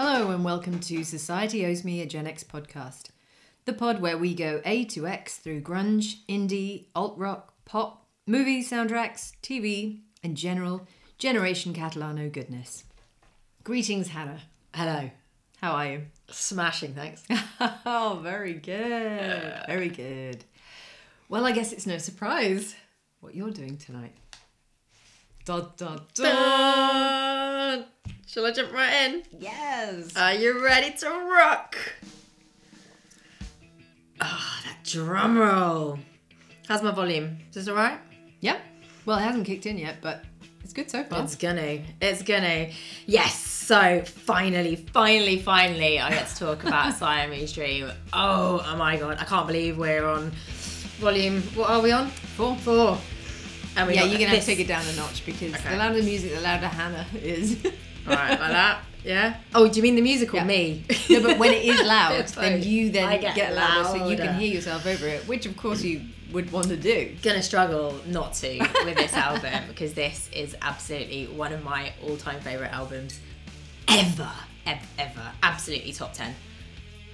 Hello and welcome to Society Owes Me a Gen X podcast, the pod where we go A to X through grunge, indie, alt rock, pop, movies, soundtracks, TV, and general Generation Catalano goodness. Greetings, Hannah. Hello. How are you? Smashing, thanks. oh, very good. Very good. Well, I guess it's no surprise what you're doing tonight. Da, da, da. Shall I jump right in? Yes. Are you ready to rock? Ah, that drum roll. How's my volume? Is this alright? yep. Well, it hasn't kicked in yet, but it's good so far. It's gonna. It's gonna. Yes. So finally, finally, finally, I get to talk about Siamese Dream. Oh, oh my god! I can't believe we're on volume. What are we on? Four. Four. Yeah, you're gonna have to take it down a notch because Okay. the louder the music, the louder Hannah is. All right, like that. Yeah. Oh, do you mean the musical? Yeah. Me. no, but when it is loud, then you then I get, get louder, so you can hear yourself over it, which of course you would want to do. Gonna struggle not to with this album because this is absolutely one of my all-time favorite albums ever, ever, ever. Absolutely top ten,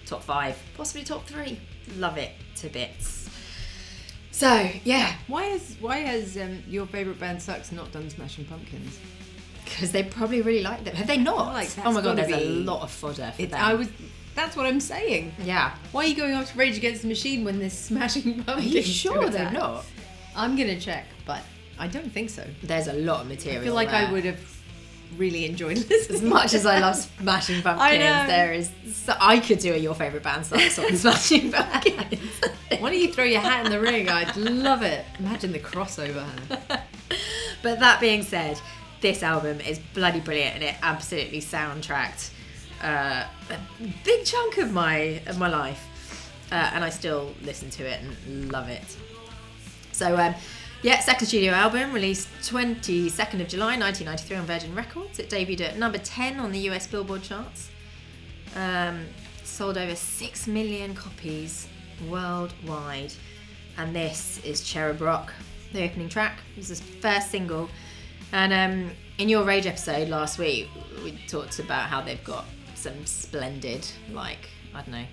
top five, possibly top three. Love it to bits. So yeah, Why has why has um, your favorite band Sucks not done Smashing Pumpkins? because they probably really like them. Have they not? like oh my god, there's a lot of fodder for It, them. I was. That's what I'm saying. yeah. Why are you going after Rage Against the Machine when there's Smashing Are Pumpkins? you sure they're not? I'm gonna check, but I don't think so. There's a lot of material. I feel like there. I would have really enjoyed listening. As much as I love Smashing Pumpkins, there is. So I could do a your favorite band song on Smashing Pumpkins. Why don't you throw your hat in the ring? I'd love it. Imagine the crossover. But that being said, this album is bloody brilliant and it absolutely soundtracked uh, a big chunk of my of my life, uh, and I still listen to it and love it. So. Um, yeah, second studio album released 22nd of July 1993 on Virgin Records. It debuted at number 10 on the US Billboard charts. Um, sold over 6 million copies worldwide. And this is Cherub Rock, the opening track. It was first single. And um, in your Rage episode last week, we talked about how they've got some splendid, like, I don't know,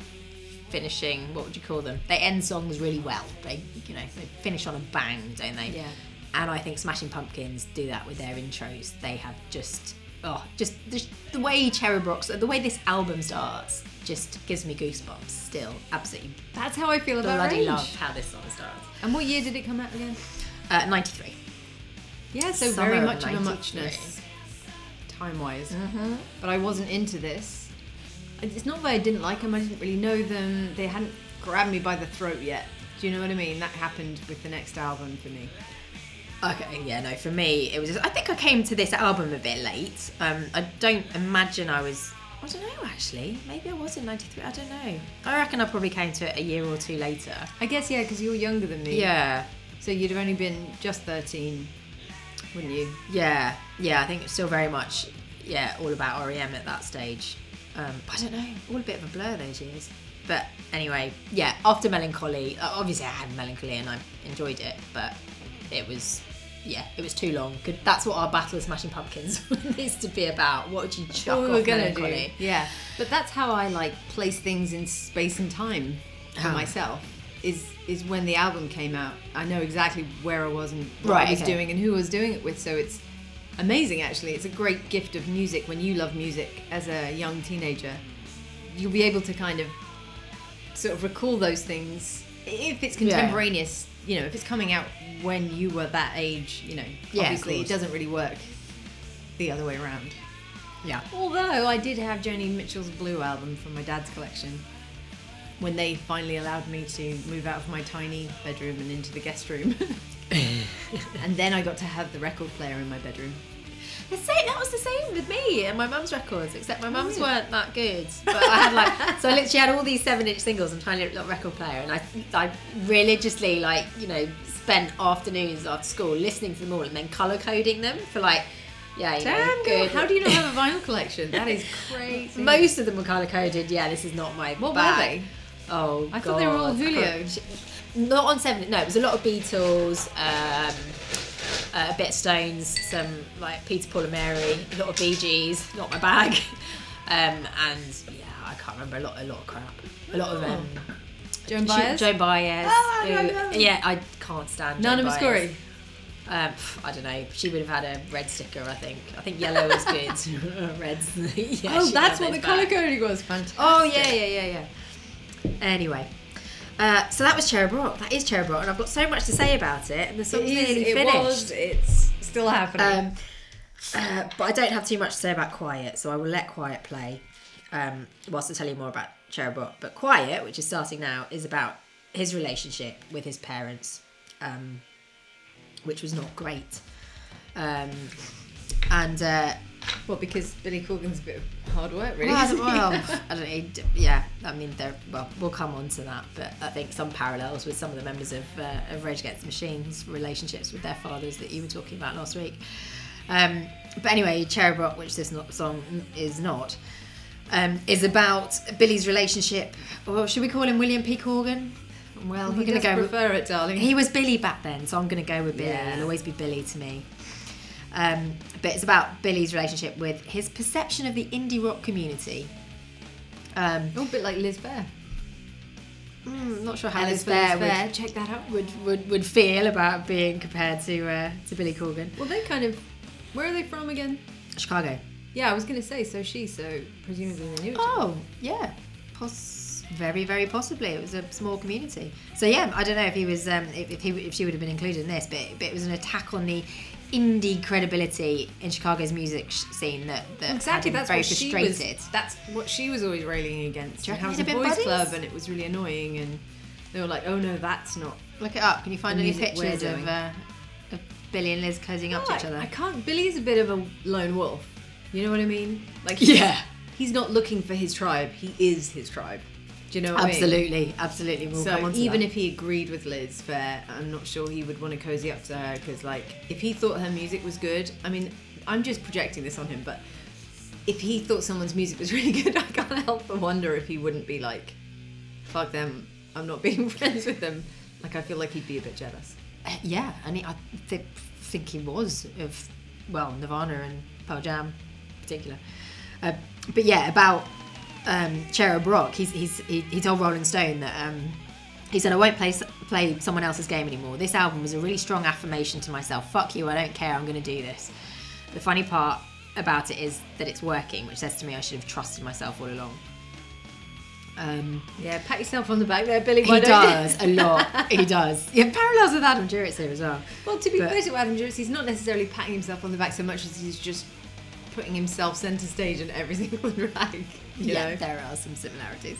finishing, what would you call them? They end songs really well. They, you know, they finish on a bang, don't they? Yeah. And I think Smashing Pumpkins do that with their intros. They have just, oh, just the, the way Cherub Rock's, the way this album starts, just gives me goosebumps. Still, absolutely That's how I feel about bloody Rage. love how this song starts. And what year did it come out again? Uh, 93. Yeah, so Summer very much of a 93. muchness, time wise. Mm-hmm. But I wasn't into this. It's not that I didn't like them, I didn't really know them. They hadn't grabbed me by the throat yet. Do you know what I mean? That happened with the next album for me. Okay, yeah, no, for me, it was just, I think I came to this album a bit late. Um, I don't imagine I was, I don't know actually. Maybe I was in 93, I don't know. I reckon I probably came to it a year or two later. I guess, yeah, because you're younger than me. Yeah, So you'd have only been just 13, wouldn't you? yeah, yeah, I think it's still very much, yeah, all about REM at that stage. Um, I don't know, all a bit of a blur those years. But anyway, yeah, after Mellon Collie, uh, obviously I had Mellon Collie and I enjoyed it, but it was, yeah, it was too long. Good, that's what our Battle of Smashing Pumpkins needs to be about. What would you chuck What we off were gonna Mellon Collie? do. Yeah. But that's how I like place things in space and time for How? myself. Is is when the album came out. I know exactly where I was and what Right, I was okay. doing and who I was doing it with. So it's amazing actually. It's a great gift of music when you love music as a young teenager. You'll be able to kind of sort of recall those things if it's Yeah. contemporaneous. You know, if it's coming out when you were that age. You know, Yeah, obviously it doesn't really work the other way around. Yeah. Although I did have Joni Mitchell's Blue album from my dad's collection when they finally allowed me to move out of my tiny bedroom and into the guest room. and then I got to have the record player in my bedroom. The same, that was the same with me and my mum's records, except my mum's really? weren't that good. But I had like, so I literally had all these seven inch singles and tiny little record player, and I, I religiously like, you know, spent afternoons after school listening to them all and then color coding them for like, yeah, you Damn, girl, good. how do you not have a vinyl collection? That is crazy. Most of them were color coded. Yeah, this is not my What were they? Oh, I thought they were all God. Julio. Not on seven. No, it was a lot of Beatles. Um, uh, a bit of Stones, some like Peter, Paul and Mary, a lot of Bee Gees, not my bag. Um, and yeah, I can't remember a lot, a lot of crap, a lot of um, Joan Baez? Joan Baez. Oh, I who- know. yeah, I can't stand. Nana. Mouskouri. Um, I don't know. She would have had a red sticker. I think. I think yellow is good. Red's. yeah, oh, that's what the colour coding was. Fantastic. Oh yeah, yeah, yeah, yeah. Anyway. Uh, so that was Cherub Rock. That is Cherub Rock, and I've got so much to say about it, and the It, song's is, nearly it finished. was. It's still happening. Um, uh, but I don't have too much to say about Quiet, so I will let Quiet play um, whilst I tell you more about Cherub Rock. But Quiet, which is starting now, is about his relationship with his parents, um, which was not great. Um, and uh, well, because Billy Corgan's a bit of hard work, really. well, I isn't don't, he? well, I don't know. Yeah, I mean, there. Well, we'll come on to that, but I think some parallels with some of the members of uh, of Rage Against the Machine's relationships with their fathers that you were talking about last week. Um, but anyway, Cherub Rock, which this not, song is not, um, is about Billy's relationship. Well, should we call him William P. Corgan? Well, He we're going to go. with- prefer it, darling. he was Billy back then, so I'm going to go with Billy. Yeah. He'll always be Billy to me. Um, but it's about Billy's relationship with his perception of the indie rock community. Um, Oh, a bit like Liz Phair. mm, not sure how Liz Phair Liz would, Check that out. would, would, would feel about being compared to uh, to Billy Corgan. Well, they kind of. Where are they from again? Chicago. Yeah, I was going to say so she, so presumably they knew. Oh, yeah. Poss- very, very possibly. It was a small community. So yeah, I don't know if he was, um, if, if he, if she would have been included in this, but, but it was an attack on the indie credibility in Chicago's music sh- scene that, that exactly that's very what she was. That's what she was always railing against. Do you reckon was a boys' buddies? club, and it was really annoying. And they were like, "Oh no, that's not." Look it up. Can you find any pictures of, uh, of Billy and Liz cozying up to each other? I can't. Billy's a bit of a lone wolf. You know what I mean? Like Yeah. he's not looking for his tribe. He is his tribe. Do you know what I mean? Absolutely, absolutely. We'll So even that. if he agreed with Liz Phair, I'm not sure he would want to cozy up to her because, like, if he thought her music was good, I mean, I'm just projecting this on him, but if he thought someone's music was really good, I can't help but wonder if he wouldn't be like, "Fuck them, I'm not being friends with them." Like, I feel like he'd be a bit jealous. Yeah, and he, I th- think he was of well Nirvana and Pearl Jam, in particular. Uh, but yeah, about um, Cherub Rock, he's, he's, he, he told Rolling Stone that um, he said, "I won't play play someone else's game anymore. This album was a really strong affirmation to myself. Fuck you, I don't care. I'm going to do this." The funny part about it is that it's working, which says to me I should have trusted myself all along. Um, Yeah, pat yourself on the back there, Billy. he why you? does a lot. He does. Yeah, parallels with Adam Duritz here as well. Well, to be fair to Adam Duritz, he's not necessarily patting himself on the back so much as he's just putting himself centre stage in every single track. You yeah, know? there are some similarities.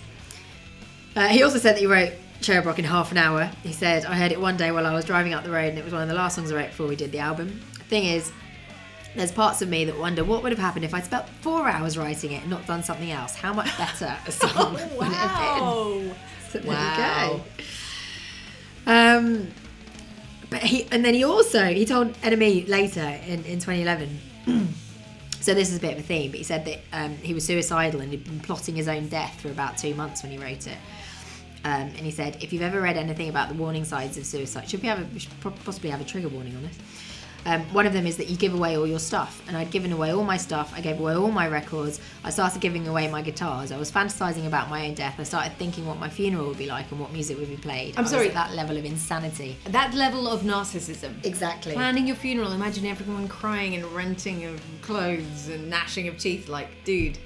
Uh, he also said that he wrote Cherub Rock in half an hour. He said, I heard it one day while I was driving up the road and it was one of the last songs I wrote before we did the album. Thing is, there's parts of me that wonder what would have happened if I'd spent four hours writing it and not done something else. How much better a song would it have been? So there Wow. you go. Um, but he and then he also he told NME later in, in 2011. so this is a bit of a theme, but he said that um, he was suicidal and he'd been plotting his own death for about two months when he wrote it. Um, and he said, if you've ever read anything about the warning signs of suicide, should we have a, we should possibly have a trigger warning on this? Um, one of them is that you give away all your stuff, and I'd given away all my stuff. I gave away all my records. I started giving away my guitars. I was fantasizing about my own death. I started thinking what my funeral would be like and what music would be played. I'm I sorry. at that level of insanity. That level of narcissism. Exactly. Planning your funeral, imagine everyone crying and renting of clothes and gnashing of teeth. Like, dude.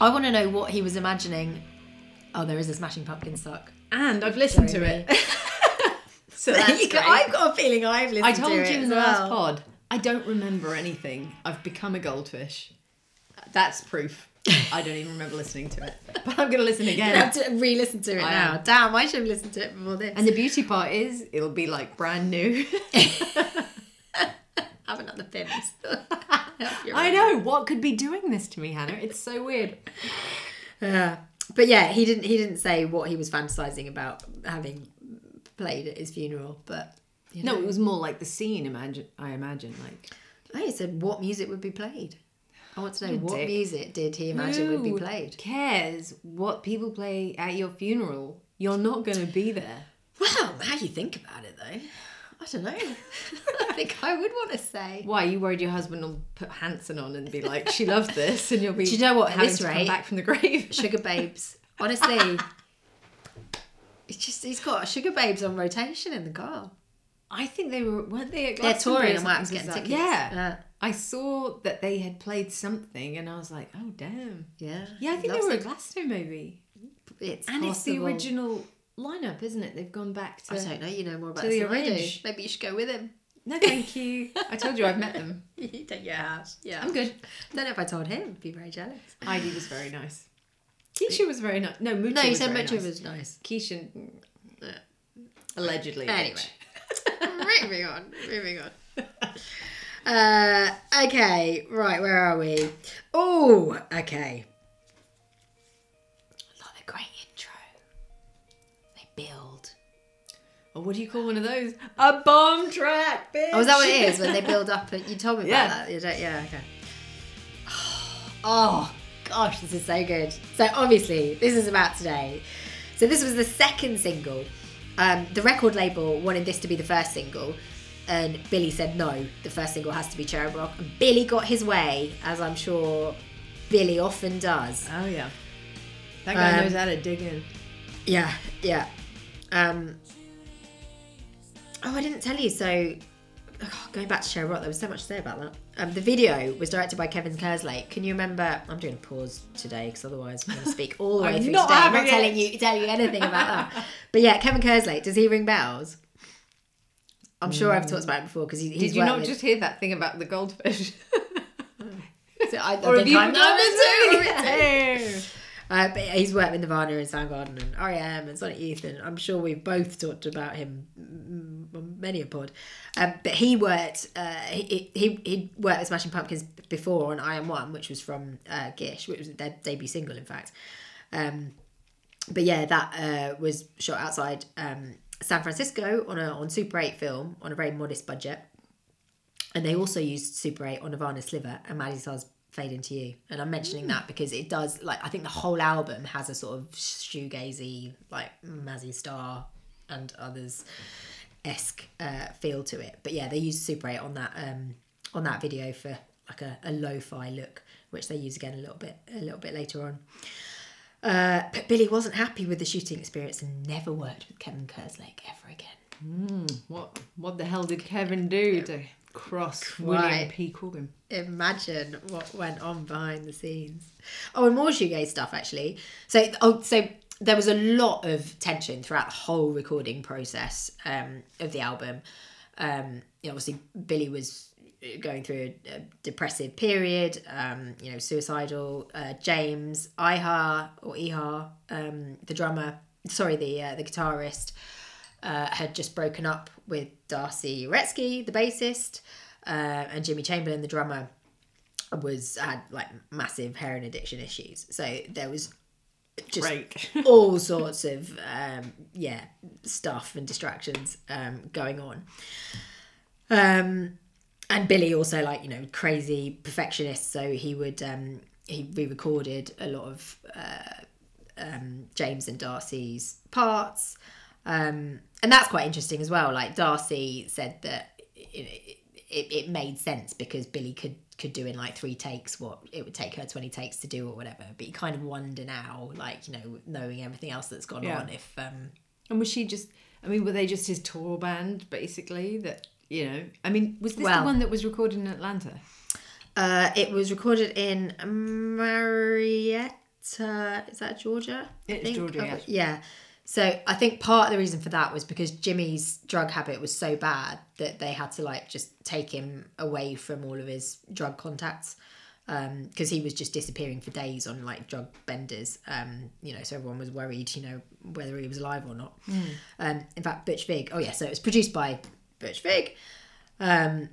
I want to know what he was imagining. Oh, there is a Smashing Pumpkins suck. And I've listened Sorry, to it. so that's You got- great. I've got a feeling I've listened I told it you in the well. last pod, I don't remember anything. I've become a goldfish. That's proof. I don't even remember listening to it. But I'm going to listen I again. have to re-listen to it I now. am. Damn, I should have listened to it before this. And the beauty part is, it'll be like brand new. have another got pins. I know. What could be doing this to me, Hannah? It's so weird. Yeah. But yeah, he didn't. He didn't say what he was fantasizing about having played at his funeral. But you No, it was more like the scene, imagine, I imagine. Like, he said what music would be played. I want to know what dick. music did he imagine would be played. cares what people play at your funeral? You're not going to be there. Well, how you think about it though. I don't know. I think I would want to say. Why? You worried your husband will put Hanson on and be like, she loved this, and you'll be. Do you know what, at this come rate- back from the grave. Sugababes. Honestly, it's just he's got Sugababes on rotation in the car. I think they were weren't they at They're touring and Wax getting tickets. Yeah. Yeah. I saw that they had played something, and I was like, oh damn. Yeah. Yeah, I think Loves they were it. at Glastonbury maybe. It's And it's the original lineup, isn't it? They've gone back to. I don't know. You know more about the than I do. orange. Maybe you should go with him. No, thank you. I told you I've met them. you house. Yeah. I'm good. Don't know if I told him. I'd be very jealous. Heidi was very nice. Keisha was very nice. No, Mutya No, you was said very Mutya nice. was nice. Keisha, mm, Yeah. allegedly. Anyway. moving on. Moving on. Uh, okay, right, where are we? Oh, okay. Not a great intro. They build. Or what do you call one of those? A bomb track, bitch. Oh, is that what it is when they build up? And you told me about Yeah. that. You don't, yeah, okay. Oh gosh, this is so good. So obviously, this is about today. So this was the second single. Um, the record label wanted this to be the first single, and Billy said no. The first single has to be Cherub Rock. And Billy got his way, as I'm sure Billy often does. Oh yeah. That guy Um, knows how to dig in. Yeah, yeah. Um, oh, I didn't tell you. So, oh, going back to Cherub Rock, there was so much to say about that. Um, the video was directed by Kevin Kerslake. Can you remember? I'm doing a pause today because otherwise I'm going to speak all the way through not today. I'm not telling you, telling you anything about that. But yeah, Kevin Kerslake. Does he ring bells? I'm sure I've talked about it before because he, he's Did you not with- just hear that thing about the goldfish? So I, I or have you I'm forgotten number two. Uh, but he's worked with Nirvana and Soundgarden and REM and Sonic Youth, and I'm sure we've both talked about him on many a pod. Um, but he worked, uh, he, he he worked with Smashing Pumpkins before on I Am One, which was from uh, Gish, which was their debut single, in fact. Um, but yeah, that uh, was shot outside um, San Francisco on a on Super 8 film on a very modest budget. And they also used Super 8 on Nirvana Sliver and Mazzy Star's Fade Into You. And I'm mentioning that because it does, like, I think the whole album has a sort of shoegazy, like, Mazzy Star and others esque uh, feel to it. But yeah, they use Super 8 on that um, on that video for like a, a lo-fi look, which they use again a little bit a little bit later on. Uh, but Billy wasn't happy with the shooting experience and never worked with Kevin Kerslake ever again. What what the hell did Kevin do to cross William P. Corgan? imagine what went on behind the scenes. Oh, and more shoegaze stuff actually. So, oh, so there was a lot of tension throughout the whole recording process um, of the album. Um, you know, obviously, Billy was going through a, a depressive period. Um, you know, suicidal. Uh, James Iha or Iha, um, the drummer, sorry, the uh, the guitarist, uh, had just broken up with Darcy Wretzky, the bassist, uh, and Jimmy Chamberlin, the drummer, was had like massive heroin addiction issues. So there was just Break. all sorts of um, yeah stuff and distractions um, going on. Um, and Billy also like you know crazy perfectionist, so he would um, he re-recorded a lot of uh, um, James and Darcy's parts, um, and that's quite interesting as well. Like Darcy said that it, it, it made sense because Billy could could do in like three takes what it would take her 20 takes to do or whatever but you kind of wonder now like you know knowing everything else that's gone Yeah. on if um And was she just? I mean, were they just his tour band basically? That you know, I mean, was this Well- the one that was recorded in Atlanta? uh it was recorded in marietta is that georgia I It's think? Georgia, Oh, yeah. So i think part of the reason for that was because jimmy's drug habit was so bad that they had to like just take him away from all of his drug contacts because he was just disappearing for days on like drug benders. Um you know so everyone was worried you know whether he was alive or not. Um in fact butch vig oh yeah so it was produced by butch vig. Um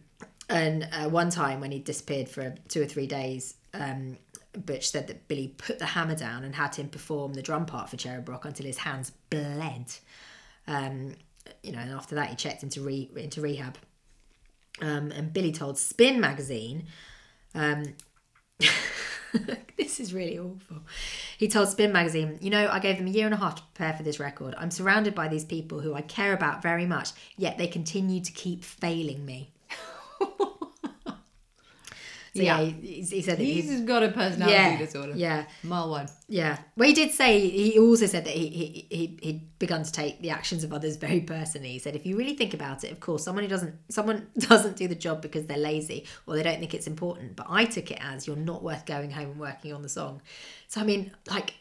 and uh, one time when he disappeared for two or three days um Butch said that Billy put the hammer down and had him perform the drum part for Cherub Rock until his hands bled. Um, you know, and after that he checked into re- into rehab. Um, and Billy told Spin magazine, um, this is really awful. He told Spin Magazine, You know, I gave them a year and a half to prepare for this record. I'm surrounded by these people who I care about very much, yet they continue to keep failing me. So, yeah, Yeah. he, he said that He's he, got a personality yeah, disorder. yeah, Mile one. yeah. Well, he did say he also said that he he he he'd begun to take the actions of others very personally. He said, if you really think about it, of course, someone who doesn't someone doesn't do the job because they're lazy or they don't think it's important. But I took it as you're not worth going home and working on the song. So I mean, like.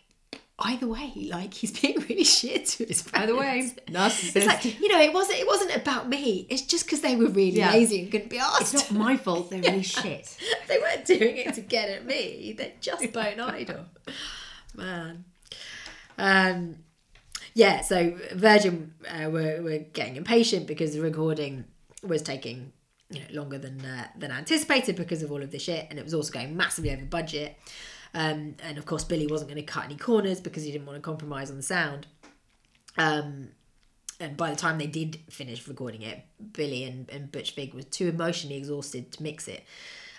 Either way, like he's being really shit to his friends. Either way, narcissist. It's like you know, it wasn't. It wasn't about me. It's just because they were really Yeah. lazy and couldn't be asked. it's not my fault. They're really shit. they weren't doing it to get at me. They're just bone idle. Man. Um, yeah, so Virgin uh, were, were getting impatient because the recording was taking you know longer than uh, than anticipated because of all of the shit, and it was also going massively over budget. Um, and of course, Billy wasn't going to cut any corners because he didn't want to compromise on the sound. Um, and by the time they did finish recording it, Billy and, and Butch Vig was too emotionally exhausted to mix it.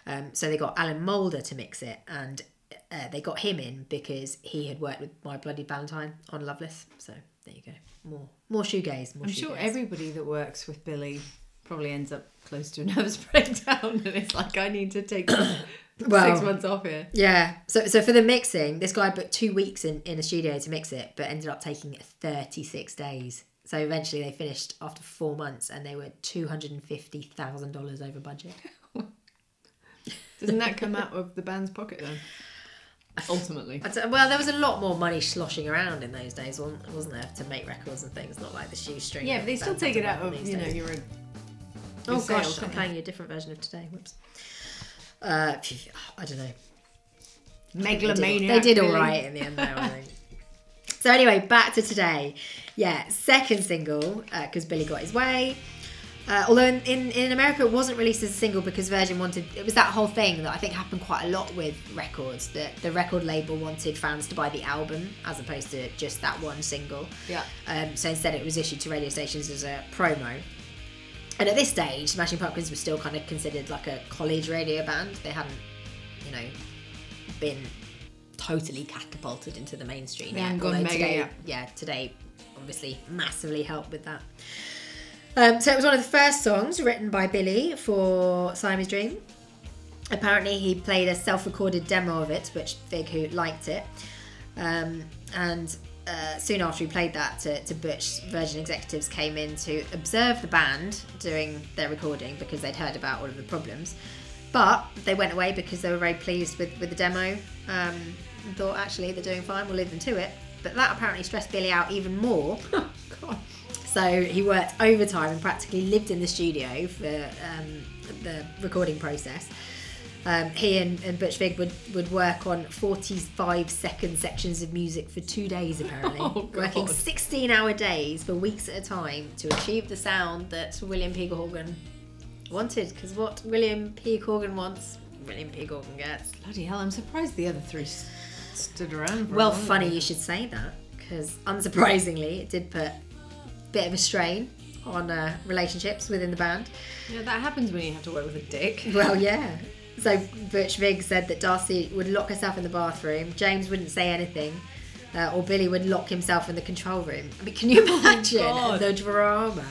Um, so they got Alan Moulder to mix it, and uh, they got him in because he had worked with My Bloody Valentine on Loveless. So there you go, more more shoegaze. More I'm sure shoegaze. everybody that works with Billy probably ends up close to a nervous breakdown, and it's like I need to take Well- six months off here. Yeah. So so for the mixing, this guy booked two weeks in, in a studio to mix it, but ended up taking 36 days. So eventually they finished after four months and they were $250,000 over budget. Doesn't that come out of the band's pocket then? Ultimately. Well, there was a lot more money sloshing around in those days, wasn't, there, to make records and things, not like the shoestring. Yeah, but they still take it out of you know these your. days. Oh gosh, I'm playing you a different version of today. Whoops. Uh, I don't know. you? They did, Megalomaniac. they did all right in the end, though. I think. So anyway, back to today. Yeah, second single because Billy got his way. Uh, although in, in, in America it wasn't released as a single because Virgin wanted it was that whole thing that I think happened quite a lot with records that the record label wanted fans to buy the album as opposed to just that one single. Yeah. Um, so instead it was issued to radio stations as a promo. And at this stage, Smashing Pumpkins was still kind of considered like a college radio band. They hadn't, you know, been totally catapulted into the mainstream. Yet, hadn't gone mega today, yet. Yeah, today obviously massively helped with that. Um, so it was one of the first songs written by Billy for Siamese Dream. Apparently, he played a self-recorded demo of it, which Vig who liked it. Um, and uh, soon after we played that to, to Butch, Virgin executives came in to observe the band doing their recording because they'd heard about all of the problems. But they went away because they were very pleased with, with the demo um, and thought, actually, they're doing fine, we'll leave them to it. But that apparently stressed Billy out even more. God. So he worked overtime and practically lived in the studio for um, the recording process. Um, he and, and Butch Vig would, would work on 45 second sections of music for two days, apparently. Oh, working 16 hour days for weeks at a time to achieve the sound that William P. Corgan wanted. Because what William P. Corgan wants, William P. Corgan gets. Bloody hell! I'm surprised the other three s- stood around. Well, funny you should say that because unsurprisingly, it did put a bit of a strain on uh, relationships within the band. Yeah, that happens when you have to work with a dick. Well, yeah. So Butch Vig said that Darcy would lock herself in the bathroom, James wouldn't say anything, uh, or Billy would lock himself in the control room. I mean, can you imagine God. the drama?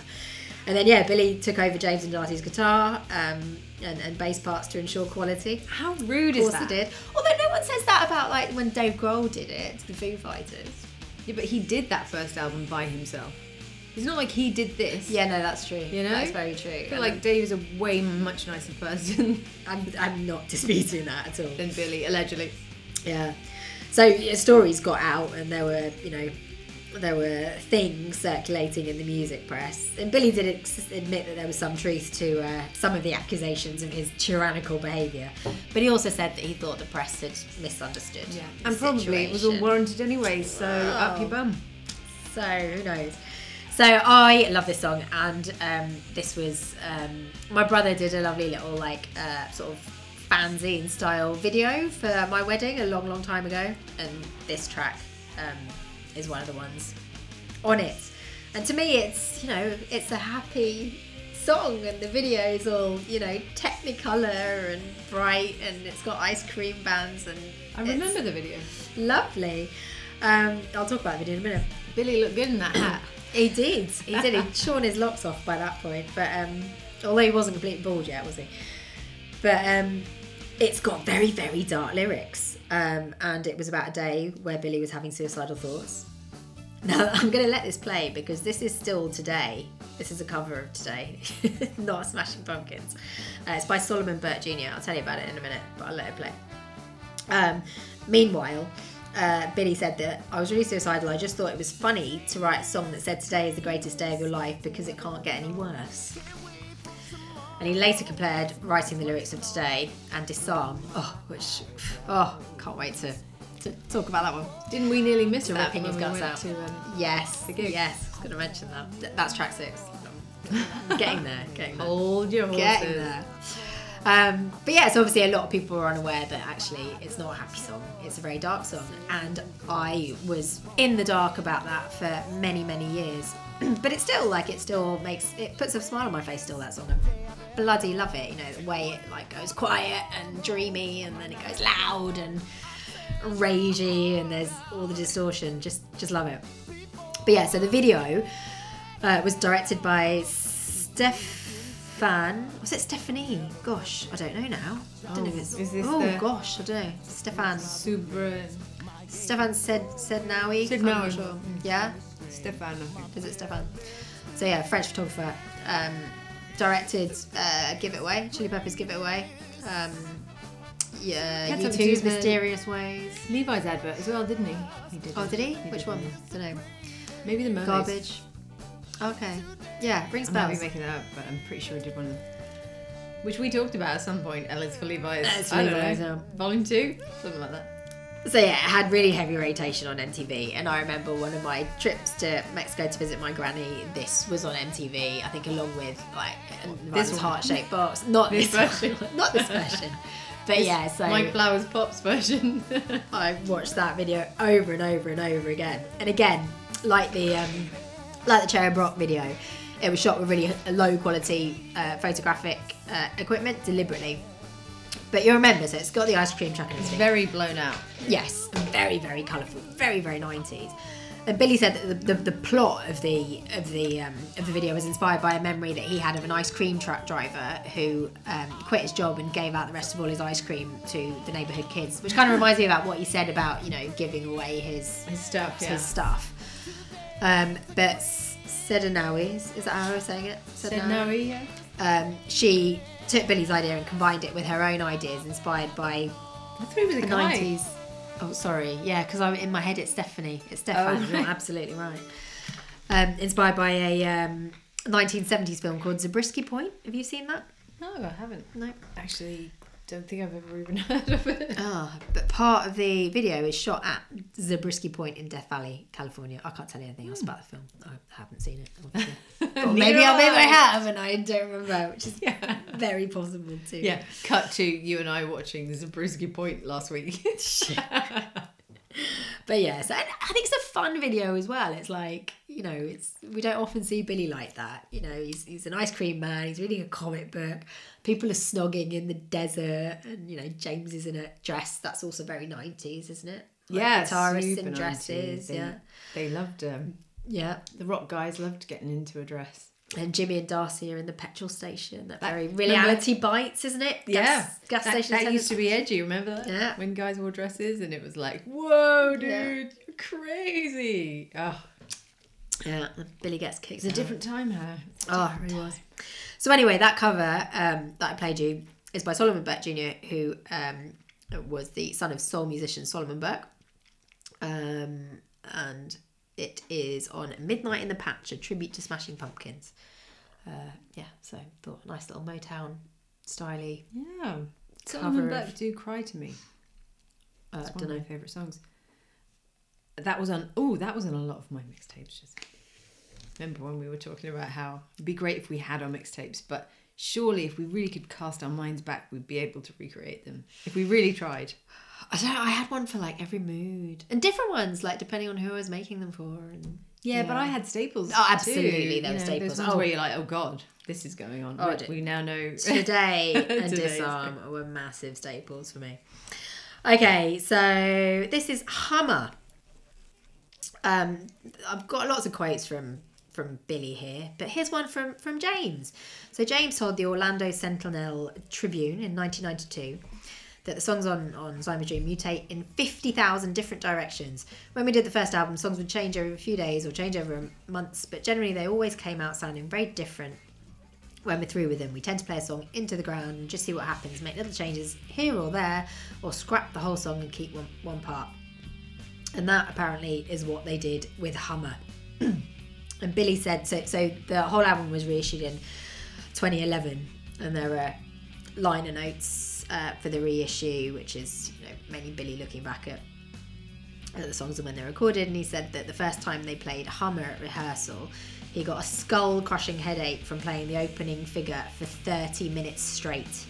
And then, yeah, Billy took over James and Darcy's guitar um, and, and bass parts to ensure quality. How rude Of is course that? he did. Although no one says that about like when Dave Grohl did it the Foo Fighters. Yeah, but he did that first album by himself. It's not like he did this. Yeah, no, that's true. You know? that's very true. I feel like Dave is a way much nicer person I'm, I'm not disputing that at all. than Billy, allegedly. Yeah. So yeah, stories got out, and there were, you know, there were things circulating in the music press. And Billy did ex- admit that there was some truth to uh, some of the accusations of his tyrannical behaviour, but he also said that he thought the press had misunderstood. Yeah. And probably it was all warranted anyway, so up your Oh. bum. So who knows? So I love this song, and um, this was um, my brother did a lovely little like uh, sort of fanzine style video for my wedding a long, long time ago, and this track um, is one of the ones on it. And to me, it's you know it's a happy song, and the video is all you know technicolor and bright, and it's got ice cream bands, and I remember the video. Lovely. Um, I'll talk about the video in a minute. Billy looked good in that hat. He did. He did. He'd shorn his locks off by that point. But um, although he wasn't completely bald yet, was he? But um, it's got very, very dark lyrics. Um, and it was about a day where Billy was having suicidal thoughts. Now, I'm going to let this play because this is still today. This is a cover of today, not Smashing Pumpkins. Uh, it's by Solomon Burke Jr. I'll tell you about it in a minute, but I'll let it play. Um, meanwhile, uh, Billy said that I was really suicidal. I just thought it was funny to write a song that said today is the greatest day of your life because it can't get any worse. And he later compared writing the lyrics of today and Disarm, oh, which, oh, can't wait to, to talk about that one. Didn't we nearly miss that ripping his we guts went out. To, um, Yes, yes, I was going to mention that. That's track six. getting there, getting there. hold your horses. Getting there. Um, but yeah, so obviously a lot of people are unaware that actually it's not a happy song. It's a very dark song, and I was in the dark about that for many, many years. but it's still like it still makes it puts a smile on my face. Still that song, I bloody love it. You know the way it like goes quiet and dreamy, and then it goes loud and ragey, and there's all the distortion. Just, just love it. But yeah, so the video uh, was directed by Stefan. Was it Stephanie? Gosh, I don't know now. I don't know if Oh, it's. is this oh the- gosh, I don't know. Stefan. Subra Stefan said Sednaoui. I'm not sure. Yeah, Stefan, is it Stefan? So yeah, French photographer. Um, directed uh, Give It Away. Chili Peppers Give It Away. Um, yeah, Had U2's to do the- Mysterious Ways. Levi's advert as well, didn't he? He did. Oh, did he? Which one? Don't know. Maybe the mermaids. Garbage. Okay. Yeah, rings I might be making that up, but I'm pretty sure he did one of them. Which we talked about at some point. Ellis for Levi's. Ellis for I don't Levi's, know. yeah. Volume two, something like that. So yeah, it had really heavy rotation on MTV, and I remember one of my trips to Mexico to visit my granny. This was on MTV, I think, along with like This this heart-shaped box. Not This this, version. not this version. But yeah, so Mike Flowers Pops version. I watched that video over and over and over again. And again, like the um, like the Cherub Rock video, it was shot with really low quality uh, photographic uh, equipment deliberately. But you remember, so it's got the ice cream truck and it's it's very blown out. Yes, very very colourful, very very nineties. And Billy said that the, the, the plot of the of the um, of the video was inspired by a memory that he had of an ice cream truck driver who um, quit his job and gave out the rest of all his ice cream to the neighbourhood kids, which kind of reminds me about what he said about you know giving away his His stuff, yeah. his stuff. Um, but Sedanawi, is that how I was saying it? No, yeah. Um, she took Billy's idea and combined it with her own ideas, inspired by I thought he was a the guy. nineties. Oh, sorry. Yeah, because I'm in my head. It's Stephanie. It's Stefan. Oh, You're absolutely right. Um, inspired by a um, 1970s film called Zabriskie Point. Have you seen that? No, I haven't. No. Actually, don't think I've ever even heard of it. Ah, but part of the video is shot at Zabriskie Point in Death Valley, California. I can't tell you anything else about the film. I haven't seen it. obviously. or maybe I maybe I have and I don't remember, which is Yeah. very possible too. Yeah, cut to you and I watching Zabriskie Point last week. But yeah, so I think it's a fun video as well. It's like you know, it's we don't often see Billy like that. You know, he's he's an ice cream man. He's reading a comic book. People are snogging in the desert, and you know, James is in a dress. That's also very nineties, isn't it? Like yeah, guitarists in dresses. They, Yeah, they loved um, yeah. the rock guys loved getting into a dress. And Jimmy and Darcy are in the petrol station. That, That- very remember- reality bites, isn't it? Gas, gas that, station. that used to be edgy. Remember that? Yeah. when guys wore dresses and it was like, whoa, dude, Yeah. you're crazy. Oh, Yeah, Billy gets kicked. it's a different time. It's a Oh, really was. So anyway, that cover um, that I played you is by Solomon Burke Jr., who um, was the son of soul musician Solomon Burke, um, and it is on Midnight in the Patch, a tribute to Smashing Pumpkins. Uh, yeah, so thought nice little Motown styly. Yeah. Solomon Burke do cry to me. Uh, one of my favourite songs. That was on. Oh, that was on a lot of my mixtapes. Just remember when we were talking about how it'd be great if we had our mixtapes, but surely if we really could cast our minds back, we'd be able to recreate them if we really tried. I don't know. I had one for like every mood and different ones, like depending on who I was making them for. And Yeah, but I had staples. Oh, absolutely, too. there were You know, staples. Those Oh. where you're like, oh god, this is going on. Oh, we, we now know. Today and Disarm were massive staples for me. Okay, so this is Hummer. Um, I've got lots of quotes from from Billy here, but here's one from from James. So James told the Orlando Sentinel Tribune in 1992 that the songs on on Dream mutate in 50,000 different directions. When we did the first album, songs would change over a few days or change over months, but generally they always came out sounding very different when we're through with them, we tend to play a song into the ground and just see what happens, make little changes here or there, or scrap the whole song and keep one, one part. And that apparently is what they did with Hummer. and Billy said so. So the whole album was reissued in 2011, and there are liner notes uh, for the reissue, which is you know, mainly Billy looking back at at the songs and when they're recorded. And he said that the first time they played Hummer at rehearsal, he got a skull crushing headache from playing the opening figure for 30 minutes straight.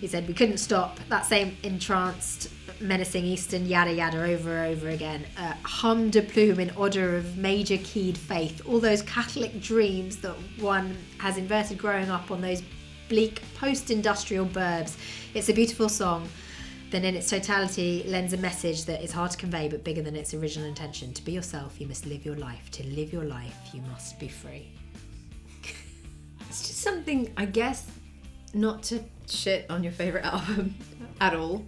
He said, We couldn't stop that same entranced, menacing Eastern yada yada over and over again. Uh, hum de plume in order of major keyed faith. All those Catholic dreams that one has inverted growing up on those bleak post industrial burbs. It's a beautiful song then in its totality lends a message that is hard to convey but bigger than its original intention. To be yourself, you must live your life. To live your life, you must be free. It's just something, I guess, not to shit on your favourite album at all.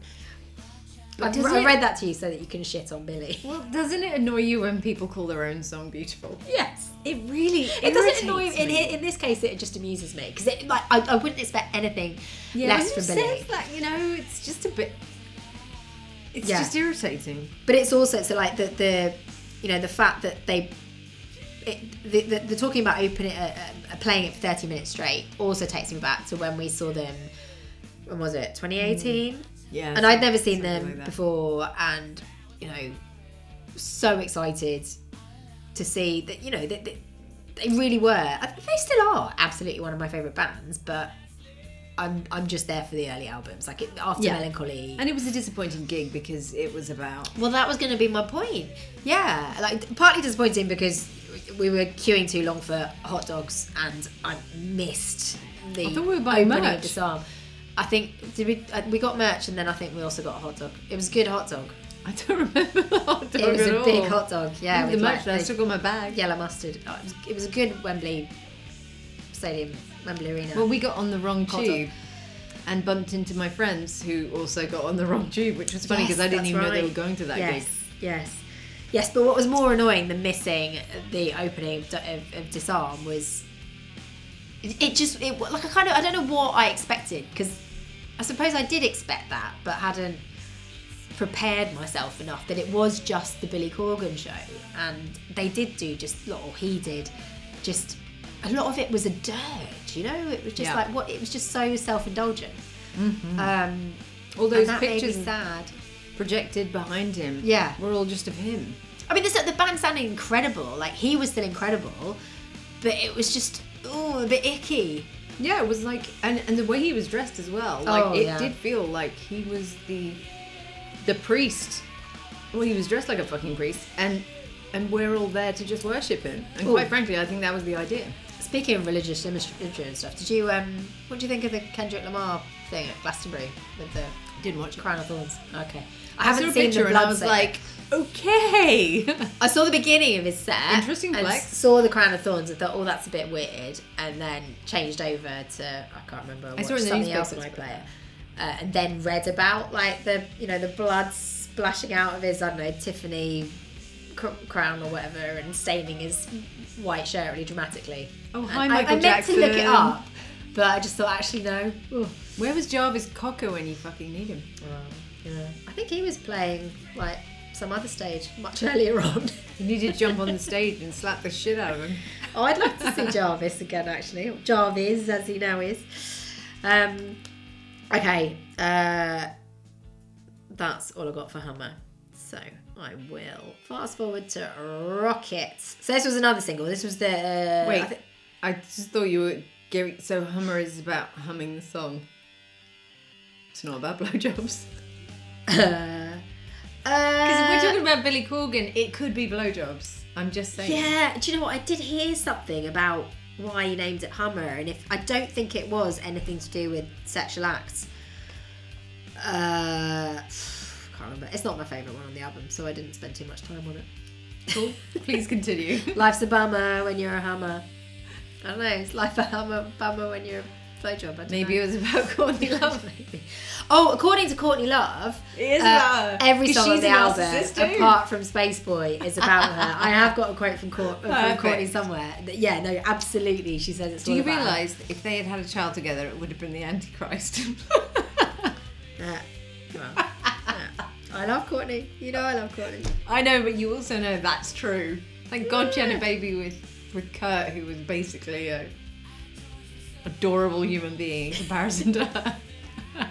I, does I it- read that to you so that you can shit on Billy. Well, doesn't it annoy you when people call their own song beautiful? Yes. It really It doesn't annoy irritates in, me. in this case. It just amuses me because it like I, I wouldn't expect anything Yeah, less from Billy. says that? You know, it's just a bit. It's Yeah. just irritating. But it's also so like the the you know the fact that they it, the, the, the talking about opening uh, uh, playing it for 30 minutes straight also takes me back to when we saw them when was it mm. 2018 Yeah. and I'd never seen them like before and you know so excited to see that you know that that they really were I think they still are absolutely one of my favorite bands but I'm I'm just there for the early albums like it, after Yeah. melancholy And it was a disappointing gig because it was about. well, that was going to be my point. Yeah, like partly disappointing because we were queuing too long for hot dogs and I missed the I thought we were buying opening of merch. Disarm. I think did we uh, we got merch and then I think we also got a hot dog. It was a good hot dog. I don't remember the hot dog it was at a all. big hot dog. Yeah, the merch like I still got my bag. yellow mustard. Oh, it, was, it was a good Wembley Stadium, Wembley Arena. Well, we got on the wrong Hot dog. tube and bumped into my friends who also got on the wrong tube, which was funny Yes, because I didn't even know they were going to that yes, gig. Yes, yes. But what was more annoying than missing the opening of, of, of Disarm was it, it just it like I kind of I don't know what I expected because I suppose I did expect that, but hadn't prepared myself enough that it was just the Billy Corgan show, and they did do just or he did just a lot of it was a dirge, you know. It was just Yeah. like what it was just so self indulgent. Um, All those pictures sad. projected behind him Yeah. were all just of him. I mean, this, the band sounded incredible. Like he was still incredible, but it was just oh a bit icky. Yeah, it was like, and, and the way he was dressed as well. Like Oh, it yeah. did feel like he was the the priest. Well, he was dressed like a fucking priest, and and we're all there to just worship him. And Ooh. quite frankly, I think that was the idea. Speaking of religious imagery and stuff, did you um what do you think of the Kendrick Lamar thing at Glastonbury with the Didn't watch crown of thorns? Okay, I I haven't seen the and blood I was like, okay. I saw the beginning of his set. Interesting and flex. Saw the crown of thorns and thought, oh, that's a bit weird, and then changed over to I can't remember. I saw it in the something else on but- iPlayer, uh, and then read about like the you know the blood splashing out of his I don't know Tiffany cr- crown or whatever and staining his white shirt really dramatically. Oh, And hi, I, Michael I meant to look it up, but I just thought actually no. Ugh. Where was Jarvis Cocker when you fucking need him? Well, yeah. I think he was playing like some other stage much earlier on. You need to jump on the stage and slap the shit out of him. Oh, I'd love to see Jarvis again, actually. Jarvis, as he now is. Um, okay, uh, that's all I got for Hummer. So I will fast forward to Rockets. So this was another single. This was the uh, Wait, I thi- I just thought you were giving. So Hummer is about humming the song. It's not about blowjobs. uh, Because if uh, we're talking about Billy Corgan, it could be blowjobs. I'm just saying. Yeah, do you know what? I did hear something about why he named it Hummer, and if I don't think it was anything to do with sexual acts. Uh, can't remember. It's not my favourite one on the album, so I didn't spend too much time on it. Cool. Please continue. Life's a bummer when you're a hammer. I don't know. It's life a hammer bummer when you're a blowjob. I Maybe know. it was about Courtney Love. Maybe. Oh, according to Courtney Love, It is uh, every song on the album, apart from Space Boy, is about her. I have got a quote from, Court, from Courtney somewhere. Yeah, no, absolutely. She says it's Do all you realise if they had had a child together, it would have been the Antichrist? Yeah. Well, yeah. I love Courtney. You know I love Courtney. I know, but you also know that's true. Thank God she had a baby with, with Kurt, who was basically a adorable human being in comparison to her.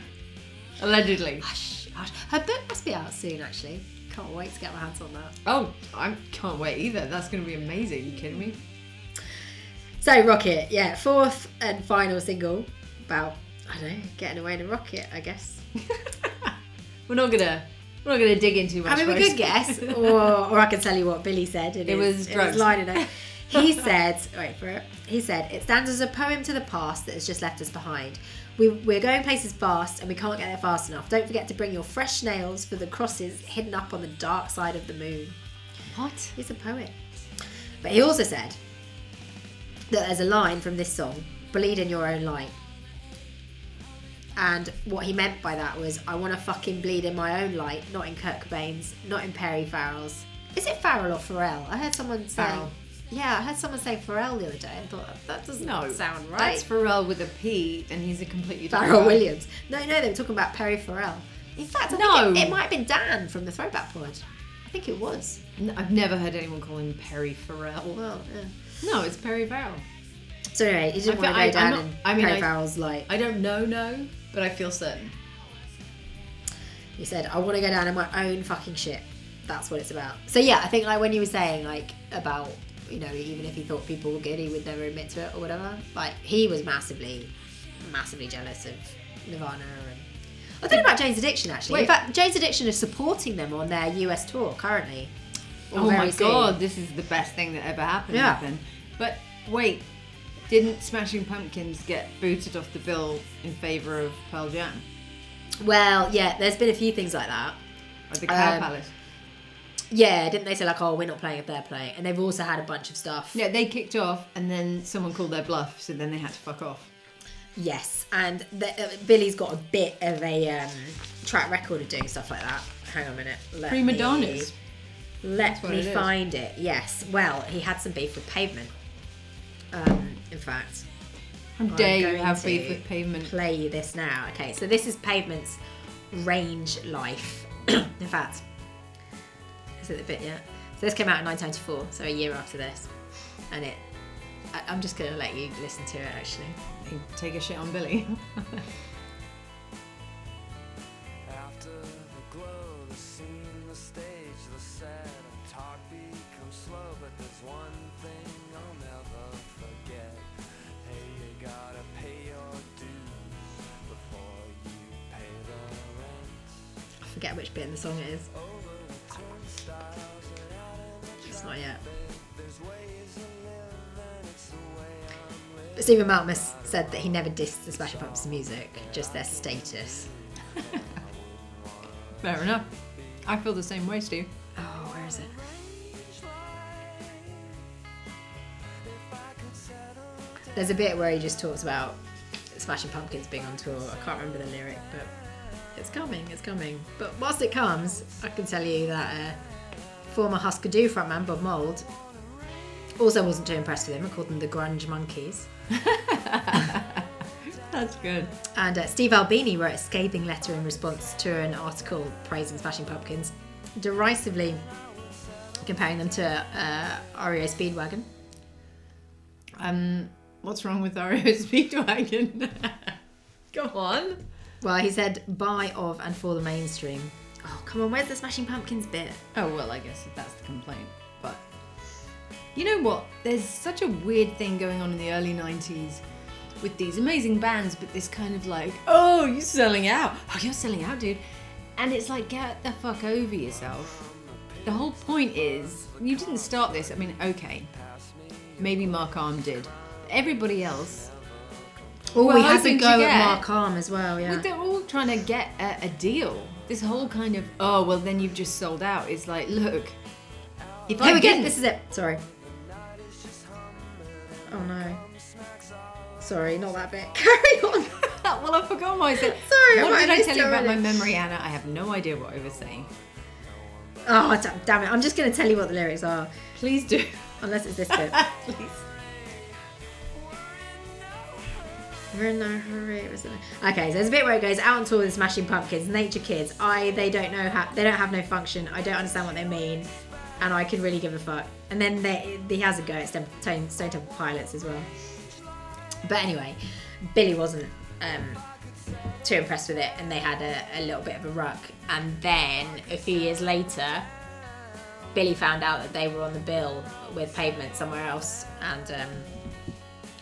Allegedly. Hush, hush. Her book must be out soon, actually. Can't wait to get my hands on that. Oh, I can't wait either. That's going to be amazing. you kidding me? So, Rocket, yeah, fourth and final single about, I don't know, getting away in a rocket, I guess. We're not gonna we're not gonna dig into much. I mean, we could guess, or, or I can tell you what Billy said. It his, was in drugs. his line in it. He said, wait for it. He said, it stands as a poem to the past that has just left us behind. We, we're going places fast and we can't get there fast enough. Don't forget to bring your fresh nails for the crosses hidden up on the dark side of the moon. what? He's a poet. But he also said that there's a line from this song, Bleed in Your Own Light. And what he meant by that was, I want to fucking bleed in my own light, not in Kurt Cobain's, not in Perry Farrell's. Is it Farrell or Pharrell? I heard someone say. Farrell. Yeah, I heard someone say Pharrell the other day and thought, that doesn't No, sound right. That's Pharrell with a P, and he's a completely different Pharrell. Williams. No, no, they were talking about Perry Farrell. In fact, I No. think it, it might have been Dan from the Throwback Pod. I think it was. I've never heard anyone call him Perry Pharrell. Well, yeah. No, it's Perry Farrell. So anyway, he didn't I want to go I- down not- in I mean, Perry I- Farrell's light. I don't know, no, but I feel certain. He said, I want to go down in my own fucking shit. That's what it's about. So yeah, I think like when you were saying like about, you know, even if he thought people were good, he would never admit to it or whatever. Like he was massively, massively jealous of Nirvana and I don't know about Jane's Addiction actually. In fact, Jane's Addiction is supporting them on their US tour currently. Oh my soon. god, this is the best thing that ever happened Yeah. them. But wait, didn't Smashing Pumpkins get booted off the bill in favour of Pearl Jam Well, yeah, there's been a few things like that. at the Cow Um, Palace? Yeah, didn't they say like, oh, we're not playing if they're playing? And they've also had a bunch of stuff. Yeah, they kicked off, and then someone called their bluff, so then they had to fuck off. Yes, and the, uh, Billy's got a bit of a um, track record of doing stuff like that. Hang on a minute. Let Prima me- donnas. Let me it is. find it. Yes. Well, he had some beef with Pavement. Um, in fact, How I'm dare you have beef with pavement? play you this now. Okay, so this is Pavement's range life. in fact, it the bit yet? So this came out in 1994, so a year after this, and it. I, I'm just gonna let you listen to it actually. Take a shit on Billy. After the glow, the scene, the stage, the set, and talk becomes slow. But there's one thing I'll never forget. Hey, you gotta pay your dues before you pay the rent. I forget which bit in the song it is. I'm living. Stephen Malkmus said that he never dissed the Smashing Pumpkins music, just their status. Fair enough. I feel the same way, Steve. Oh, where is it? There's a bit where he just talks about Smashing Pumpkins being on tour. I can't remember the lyric, but it's coming, it's coming. But whilst it comes, I can tell you that uh, former Husker Du frontman Bob Mould also wasn't too impressed with him and called them the Grunge Monkeys. That's good. And uh, Steve Albini wrote a scathing letter in response to an article praising Smashing Pumpkins, derisively comparing them to uh, REO Speedwagon. Um, what's wrong with REO Speedwagon? Go on. Well, he said by, of, and for the mainstream. Oh, come on, where's the Smashing Pumpkins bit? Oh well, I guess if that's the complaint. But you know what? There's such a weird thing going on in the early '90s with these amazing bands, but this kind of like, oh, you're selling out. Oh, you're selling out, dude. And it's like, get the fuck over yourself. The whole point is, you didn't start this. I mean, okay, maybe Mark Arm did. Everybody else, Oh, we had to go at Mark Arm as well, yeah. they're all trying to get a, a deal. This whole kind of oh well then you've just sold out. It's like look, if Here I we go. didn't, This is it. Sorry. Oh no. Sorry, not that bit. Carry on. well I forgot what I said. Sorry, what might did I missed tell you about my already. memory, Anna? I have no idea what I was saying. Oh da- damn it! I'm just going to tell you what the lyrics are, Please do. unless it's this bit. Please. Okay, so there's a bit where it goes out on tour with Smashing Pumpkins, Nature Kids. I they don't know how they don't have no function. I don't understand what they mean, and I could really give a fuck. And then they, he has a go at Stone, Stone Temple Pilots as well. But anyway, Billy wasn't um, too impressed with it, and they had a, a little bit of a ruck. And then a few years later, Billy found out that they were on the bill with Pavement somewhere else, and um,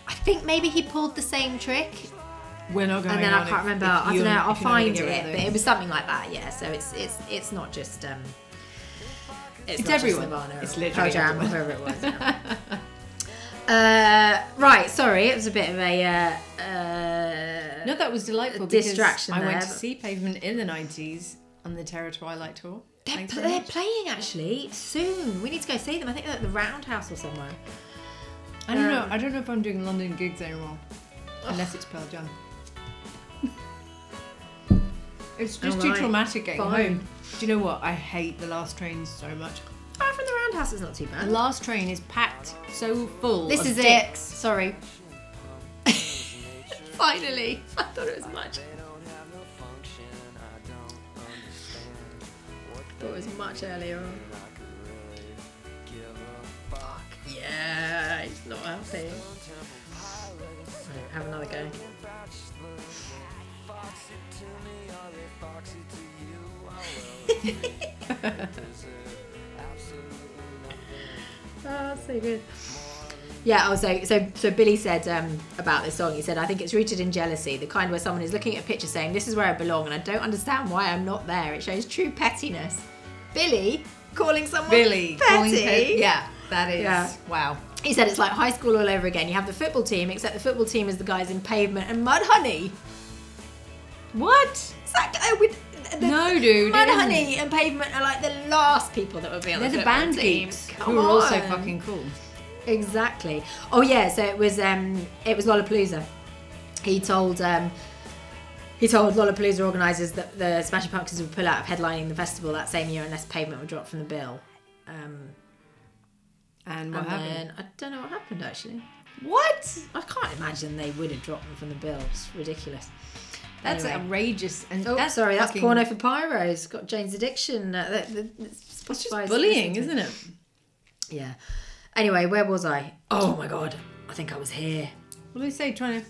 I think maybe he pulled the same trick. We're not going And then I can't if- remember. if I don't know. I'll if you're not gonna find it, but it was something like that. Yeah. So it's it's it's not just um. It's just everyone. It's or literally Jam, whoever it was. uh, right. Sorry, it was a bit of a. Uh, uh, No, that was delightful. Distraction I went to there, see Pavement in the nineties on the Terror Twilight tour. they're, pl- they're playing actually soon. We need to go see them. I think they're at the Roundhouse or somewhere. I don't know. um, I don't know if I'm doing London gigs anymore, unless it's Pearl Jam. It's just too Alright, traumatic getting fine. home. Do you know what? I hate the last train so much. Oh, from the Roundhouse is not too bad. The bad. last train is packed so full. This of is dicks. it. Sorry. Finally, I thought it was much. They don't have no function. I don't understand what I thought it was much earlier on. Yeah, it's not healthy. Right, have another go. Foxy to me, are they foxy to you? Oh well, is it absolutely? Oh, so good. Yeah, oh, so, so, so Billy said um, about this song, he said, I think it's rooted in jealousy, the kind where someone is looking at a picture saying, This is where I belong, and I don't understand why I'm not there. It shows true pettiness. Billy calling someone Billy calling petty. Pe- yeah, that is Yeah. wow. He said it's like high school all over again. You have the football team, except the football team is the guys in pavement and Mudhoney. What? It's like, uh, with, the, No, dude. Mud it isn't. honey and pavement are like the last people that would be on They're the the band team. geeks Come who are also fucking cool. Exactly. Oh yeah, so it was um it was Lollapalooza. He told um he told Lollapalooza organisers that the Smashing Pumpkins would pull out of headlining the festival that same year unless Pavement would drop from the bill. Um, And what and happened? then I don't know what happened actually. What? I can't imagine they would have dropped them from the bill. It's ridiculous. That's Anyway. outrageous. And Oh, that's sorry, that's fucking- porno for pyros. Got Jane's addiction. Uh, the, the, It's just bullying, isn't it? Yeah. Anyway, where was I? Oh my god, I think I was here. What do they say? Trying to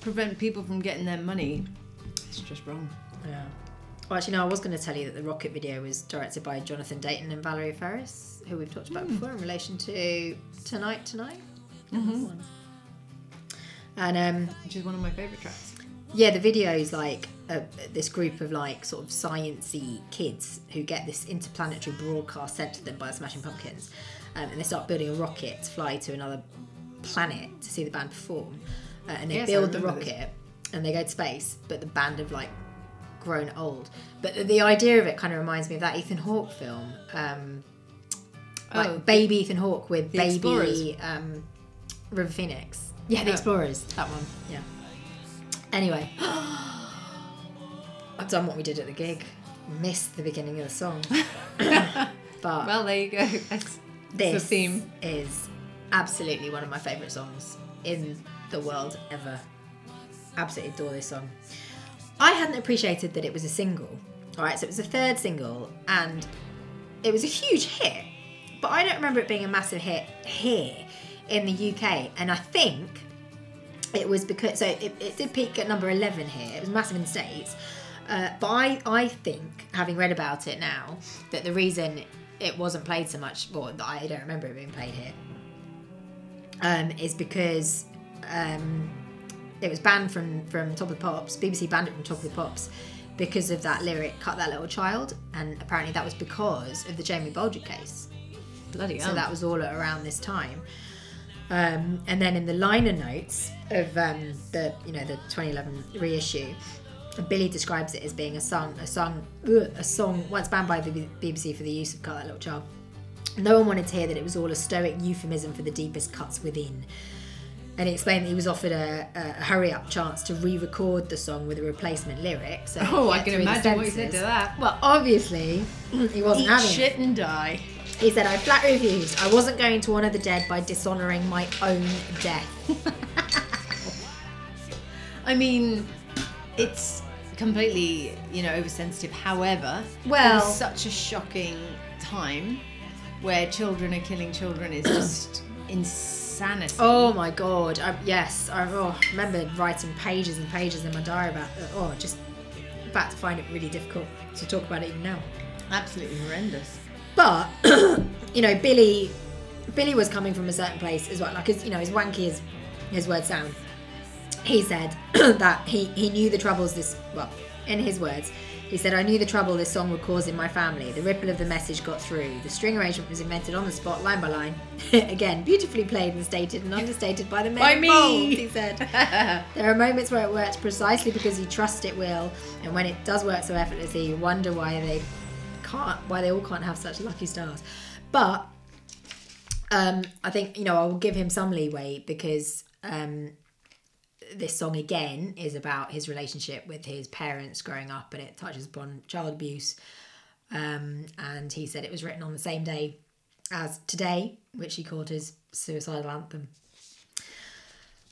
prevent people from getting their money. It's just wrong. Yeah. Well, actually, no, I was going to tell you that the Rocket video was directed by Jonathan Dayton and Valerie Faris, who we've talked about before in relation to Tonight Tonight. One. And um, Which is one of my favourite tracks. yeah, the video is like uh, this group of like sort of sciency kids who get this interplanetary broadcast sent to them by the Smashing Pumpkins, um, and they start building a rocket to fly to another planet to see the band perform, uh, and they Yes, build the rocket this. and they go to space, but the band have like grown old. But the, the idea of it kind of reminds me of that Ethan Hawke film, um, like Oh, baby Ethan Hawke with baby um, River Phoenix. Yeah, the Oh. Explorers, that one. Yeah. Anyway, I've done what we did at the gig. Missed the beginning of the song, but Well, there you go. That's, this the theme. is absolutely one of my favourite songs in the world ever. Absolutely adore this song. I hadn't appreciated that it was a single. All right, so it was the third single, and it was a huge hit. But I don't remember it being a massive hit here in the UK. And I think it was because so it, it did peak at number 11 here. It was massive in the states. Uh, but I, I think, having read about it now, that the reason it wasn't played so much, well, I don't remember it being played here, um, is because um, it was banned from from Top of the Pops. BBC banned it from Top of the Pops because of that lyric "Cut that little child," and apparently that was because of the Jamie Bulger case. Bloody hell. So that was all around this time. Um, and then in the liner notes of um, the you know the 2011 reissue, Billy describes it as being a song, a song, ugh, a song once banned by the BBC for the use of "Cut That Little Child." No one wanted to hear that it was all a stoic euphemism for the deepest cuts within. And he explained that he was offered a, a hurry up chance to re record the song with a replacement lyric. So Oh, I can imagine what he said to that. Well, obviously, he wasn't Eat having it. shit and die. He said, I flat refused. I wasn't going to honour the dead by dishonouring my own death. I mean, it's completely, you know, oversensitive. However, Well- such a shocking time where children are killing children is just insanity. Oh my god! I, yes, I oh, remember writing pages and pages in my diary about. Oh, just about to find it really difficult to talk about it even now. absolutely horrendous. But you know, Billy, Billy was coming from a certain place as well. Like, as you know, as wanky as his words sound, he said that he he knew the troubles this well, in his words. He said, I knew the trouble this song would cause in my family. The ripple of the message got through. The string arrangement was invented on the spot, line by line. Again, beautifully played and stated and understated by the men By me. involved, he said. there are moments where it works precisely because you trust it will, and when it does work so effortlessly, you wonder why they can't, why they all can't have such lucky stars. But um, I think you know I will give him some leeway because um, this song again is about his relationship with his parents growing up, and it touches upon child abuse. Um, and he said it was written on the same day as today, which he called his suicidal anthem.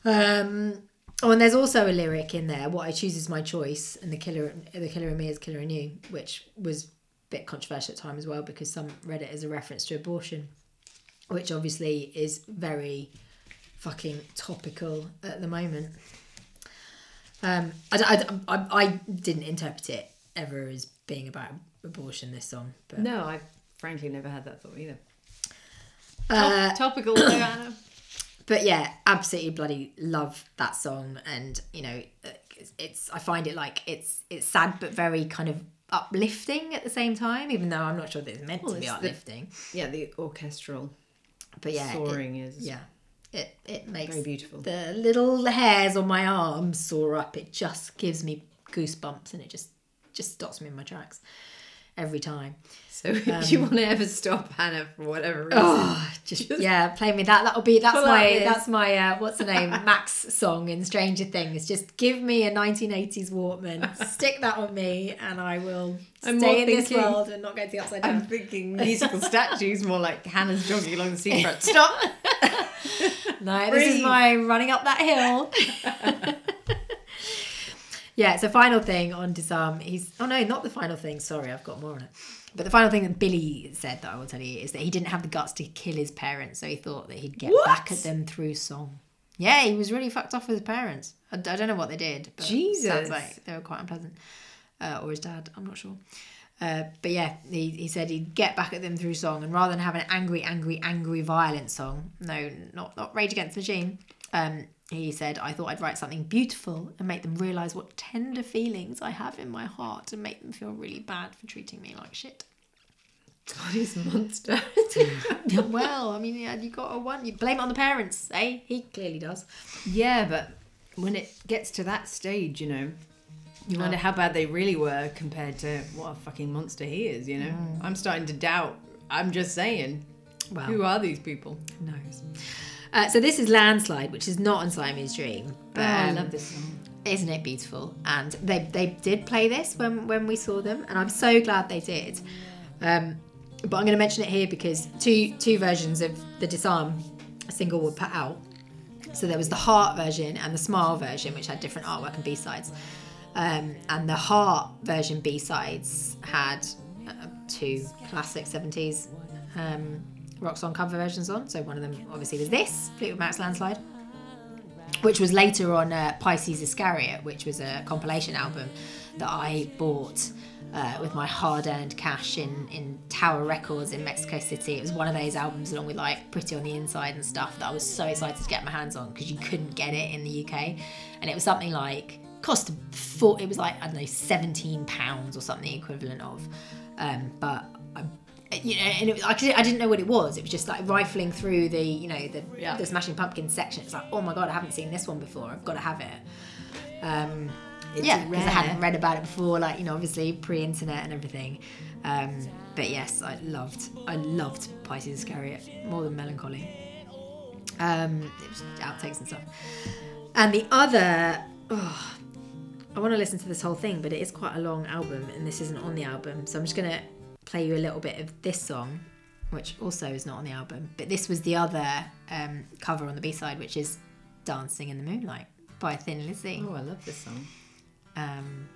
Um, oh, and there's also a lyric in there. What I choose is my choice, and the killer, the killer in me is killer in you, which was bit controversial at the time as well because some read it as a reference to abortion, which obviously is very fucking topical at the moment. Um, I, I, I, I didn't interpret it ever as being about abortion. This song, but No, I frankly never had that thought either. Uh, Top, topical, though, Anna. but yeah, absolutely bloody love that song, and you know, it's, it's I find it like it's it's sad but very kind of uplifting at the same time, even though I'm not sure that it's meant Well, to be it's the- uplifting. Yeah, the orchestral but yeah, soaring is yeah, it it makes very beautiful. the little hairs on my arms soar up. It just gives me goosebumps, and it just just stops me in my tracks every time. So if you want to ever stop Hannah for whatever reason, Oh, just, yeah, play me that. That'll be that's my this. that's my uh, what's the name Max song in Stranger Things. Just give me a 1980s Walkman, stick that on me, and I will I'm stay in this thinking- world and not go to the upside down. I'm thinking musical statues more like Hannah's jogging along the seafront. Stop! No, this is my running up that hill. yeah, so final thing on disarm. He's oh no, not the final thing. Sorry, I've got more on it. But the final thing that Billy said that I will tell you is that he didn't have the guts to kill his parents, so he thought that he'd get What? back at them through song. Yeah, he was really fucked off with his parents. I, I don't know what they did, but Jesus. sounds like they were quite unpleasant. Uh, or his dad, I'm not sure. Uh, but yeah, he, he said he'd get back at them through song, and rather than have an angry, angry, angry, violent song, no, not not Rage Against the Machine. Um, he said, I thought I'd write something beautiful and make them realise what tender feelings I have in my heart and make them feel really bad for treating me like shit. God, he's a monster. well, I mean, yeah, you got a one. You blame it on the parents, eh? He clearly does. yeah, but when it gets to that stage, you know, you wonder how bad they really were compared to what a fucking monster he is, you know? I'm starting to doubt. I'm just saying. Well, Who are these people? Who knows? Uh, so this is Landslide, which is not on Siamese Dream. But, oh, I um, love this song. isn't it beautiful? And they they did play this when when we saw them, and I'm so glad they did. Um, but I'm going to mention it here because two two versions of the Disarm single were put out. So there was the Heart version and the Smile version, which had different artwork and B sides. Um, and the Heart version B sides had uh, two classic 70s um, rock song cover versions on. So one of them obviously was this Fleetwood Mac's Landslide which was later on uh, Pisces Iscariot, which was a compilation album that I bought uh, with my hard-earned cash in in Tower Records in Mexico City. It was one of those albums, along with like Pretty on the Inside and stuff, that I was so excited to get my hands on because you couldn't get it in the UK, and it was something like cost four. It was like I don't know, seventeen pounds or something equivalent of, um, but. I, you know, and it, was- I, I didn't know what it was. It was just like rifling through the, you know, the Yeah. the Smashing Pumpkins section. It's like, oh my god, I haven't seen this one before. I've got to have it. Um, yeah, because I hadn't read about it before, like you know, obviously pre-internet and everything. Um, but yes, I loved, I loved Pisces Iscariot more than Mellon Collie. Um, it was outtakes and stuff. And the other, oh, I want to listen to this whole thing, but it is quite a long album, and this isn't on the album, so I'm just gonna play you a little bit of this song, which also is not on the album. But this was the other um, cover on the B side, which is "Dancing in the Moonlight" by Thin Lizzy. Oh, I love this song. Um,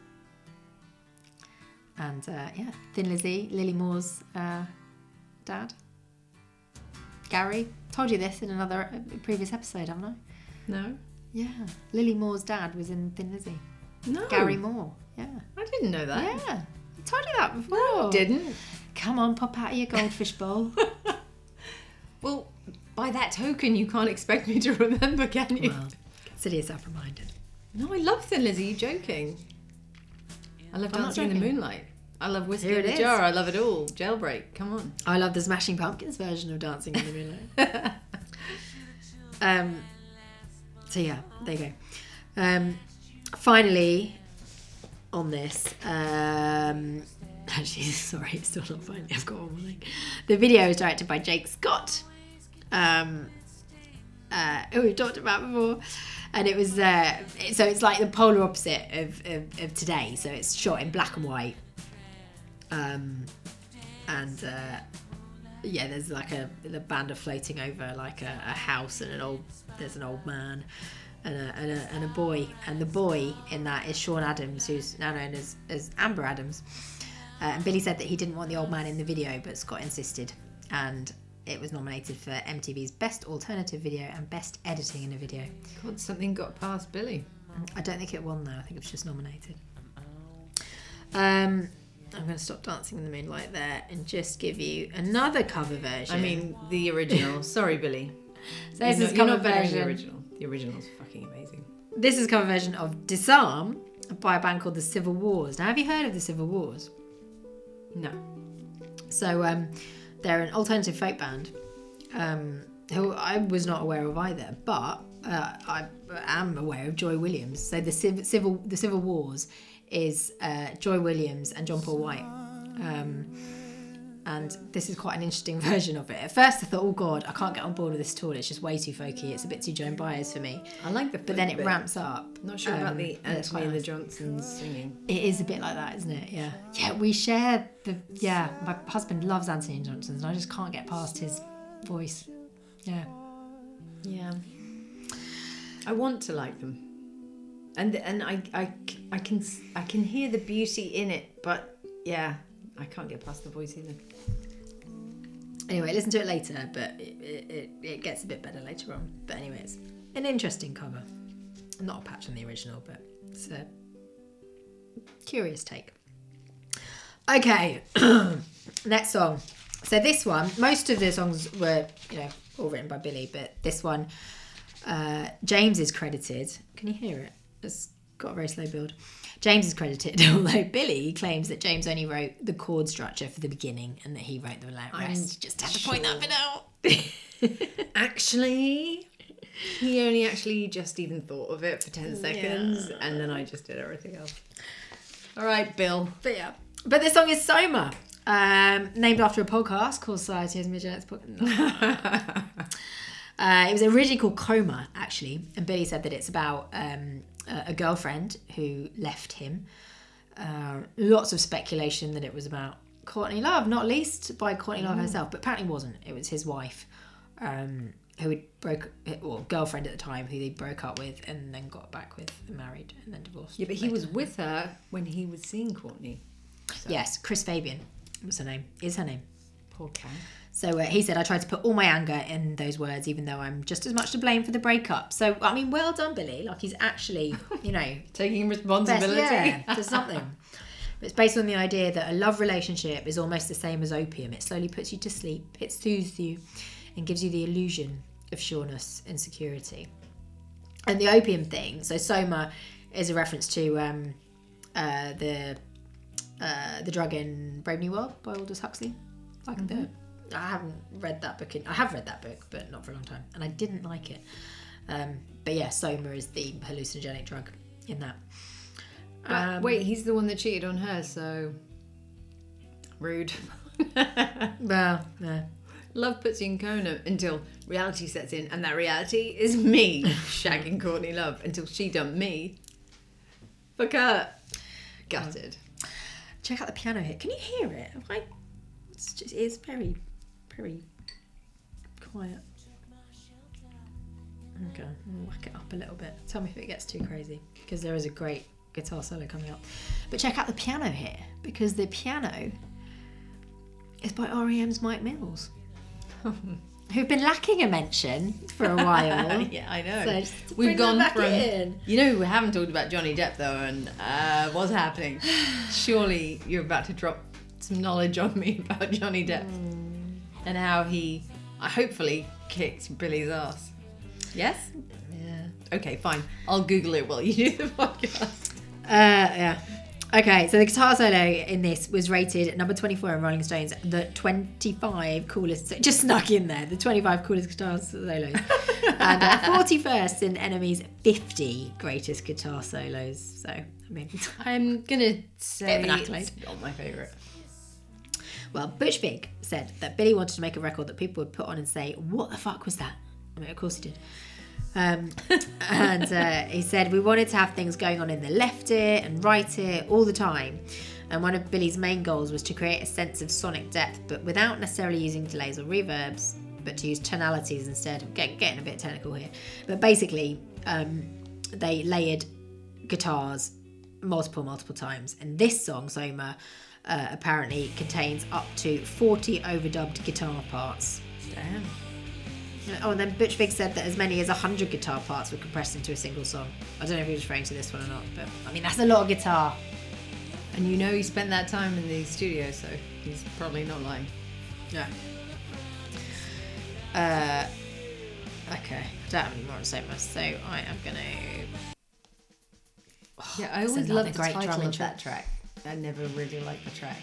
and uh, yeah, Thin Lizzy, Lily Moore's uh, dad. Gary. Told you this in another uh, previous episode, haven't I? No, Yeah. Lily Moore's dad was in Thin Lizzy. no, Gary Moore. Yeah. I didn't know that. Yeah. Told you that before. Didn't. Come on, pop out of your goldfish bowl. Well, by that token, you can't expect me to remember, can you? well, consider yourself reminded. No, I love Thin Lizzy. You joking? I love I'm Dancing in the. Moonlight. I love Whiskey in the is. Jar. I love it all. Jailbreak. Come on. I love the Smashing Pumpkins version of Dancing in the Moonlight. um, so yeah, there you go. Um, finally, on this, um, actually, sorry, it's still not finally. I've got one more thing. The video is directed by Jake Scott, um, uh, who we've talked about before. And it was uh, so it's like the polar opposite of, of, of today. So it's shot in black and white, um, and uh, yeah, there's like a the band are floating over like a, a house and an old there's an old man and a, and a and a boy and the boy in that is Sean Adams who's now known as as Amber Adams. Uh, and Billy said that he didn't want the old man in the video, but Scott insisted, and it was nominated for MTV's Best Alternative Video and Best Editing in a Video. God, something got past Billy. I don't think it won though. I think it was just nominated. Um, I'm going to stop dancing in the moonlight there and just give you another cover version. I mean, the original. Sorry, Billy. so this you're is not, cover not version. the original. The original's fucking amazing. This is a cover version of Disarm by a band called the Civil Wars. Now, have you heard of the Civil Wars? No. So um, they're an alternative folk band um, who I was not aware of either, but uh, I am aware of Joy Williams. So the civ- civil the Civil Wars is uh, Joy Williams and John Paul White. Um, and this is quite an interesting version of it. At first, I thought, "Oh God, I can't get on board with this at all. It's just way too folky. It's a bit too Joan Baez for me." I like the But then it bit. ramps up. Not sure about Um, the and it's Antony and the. Johnsons singing. It is a bit like that, isn't it? Yeah. Yeah, we share the. Yeah, my husband loves Antony Johnson's, and I just can't get past his voice. Yeah. Yeah. I want to like them. And and I, I, I can I can hear the beauty in it, but yeah, I can't get past the voice either. Anyway, listen to it later, but it, it, it, gets a bit better later on. But anyway, it's an interesting cover. Not a patch on the original, but it's a curious take. Okay, next song. So this one, most of the songs were, you know, all written by Billy, but this one, uh, James is credited. Can you hear it? It's got a very slow build. James is credited, although Billy claims that James only wrote the chord structure for the beginning and that he wrote the rest. I Just had to point that bit out. Actually, he only actually just even thought of it for ten seconds, and then I just did everything else. All right, Bill. But yeah. But this song is Soma, um, named after a podcast called Society as Midget's Podcast. uh, it was originally called Coma, actually, and Billy said that it's about um, a, girlfriend who left him. Uh, lots of speculation that it was about Courtney Love, not least by Courtney Love herself, but apparently wasn't. It was his wife, um, who had broke, or girlfriend at the time, who they broke up with and then got back with, and married, and then divorced. Yeah, but he was with her when he was seeing Courtney. Yes, Chris Fabian was her name. Is her name. Poor cat. So uh, he said, I tried to put all my anger in those words, even though I'm just as much to blame for the breakup. So, I mean, well done, Billy. Like, he's actually, you know, Taking best, responsibility. yeah, to something. It's based on the idea that a love relationship is almost the same as opium. It slowly puts you to sleep, it soothes you, and gives you the illusion of sureness and security. And the opium thing, so Soma is a reference to um, uh, the uh, the drug in Brave New World by Aldous Huxley. Like the, I haven't read that book. In, I have read that book, but not for a long time, and I didn't like it. Um, but yeah, Soma is the hallucinogenic drug in that. Um, wait, he's the one that cheated on her, so rude. Well, yeah. Love puts you in coma until reality sets in, and that reality is me shagging Courtney Love until she dumped me. For Kurt. Gutted. Check out the piano hit. Can you hear it? It's just it's very, very quiet. Okay, we'll whack it up a little bit. Tell me if it gets too crazy because there is a great guitar solo coming up. But check out the piano here because the piano is by REM's Mike Mills, who've been lacking a mention for a while. yeah, I know. So We've gone back from. in. You know, we haven't talked about Johnny Depp though, and uh, what's happening? Surely you're about to drop some knowledge on me about Johnny Depp and how he, uh, hopefully, kicked Billy's ass. Yes. Yeah. Okay, fine. I'll Google it while you do the podcast. Uh, yeah. Okay, so the guitar solo in this was rated number 24 in Rolling Stones, the 25 coolest, just snuck in there, the 25 coolest guitar solos. and uh, 41st in NME's 50 greatest guitar solos. So, I mean, I'm gonna say Bit of an accolade. it's not my favourite. well, Butch Vig said that Billy wanted to make a record that people would put on and say, What the fuck was that? I mean, of course he did. Um, and uh, he said, We wanted to have things going on in the left ear and right ear all the time. And one of Billy's main goals was to create a sense of sonic depth, but without necessarily using delays or reverbs, but to use tonalities instead. Get, getting a bit technical here. But basically, um, they layered guitars multiple, multiple times. And this song, Soma, uh, apparently contains up to 40 overdubbed guitar parts. Damn. Oh, and then Butch Vig said that as many as 100 guitar parts were compressed into a single song. I don't know if he was referring to this one or not, but I mean, that's a lot of guitar. And you know he spent that time in the studio, so he's probably not lying. Yeah. Uh, okay. I don't have any more to on Soma, so I am going to. Yeah, I always love the great title of intro. that track. I never really liked the track.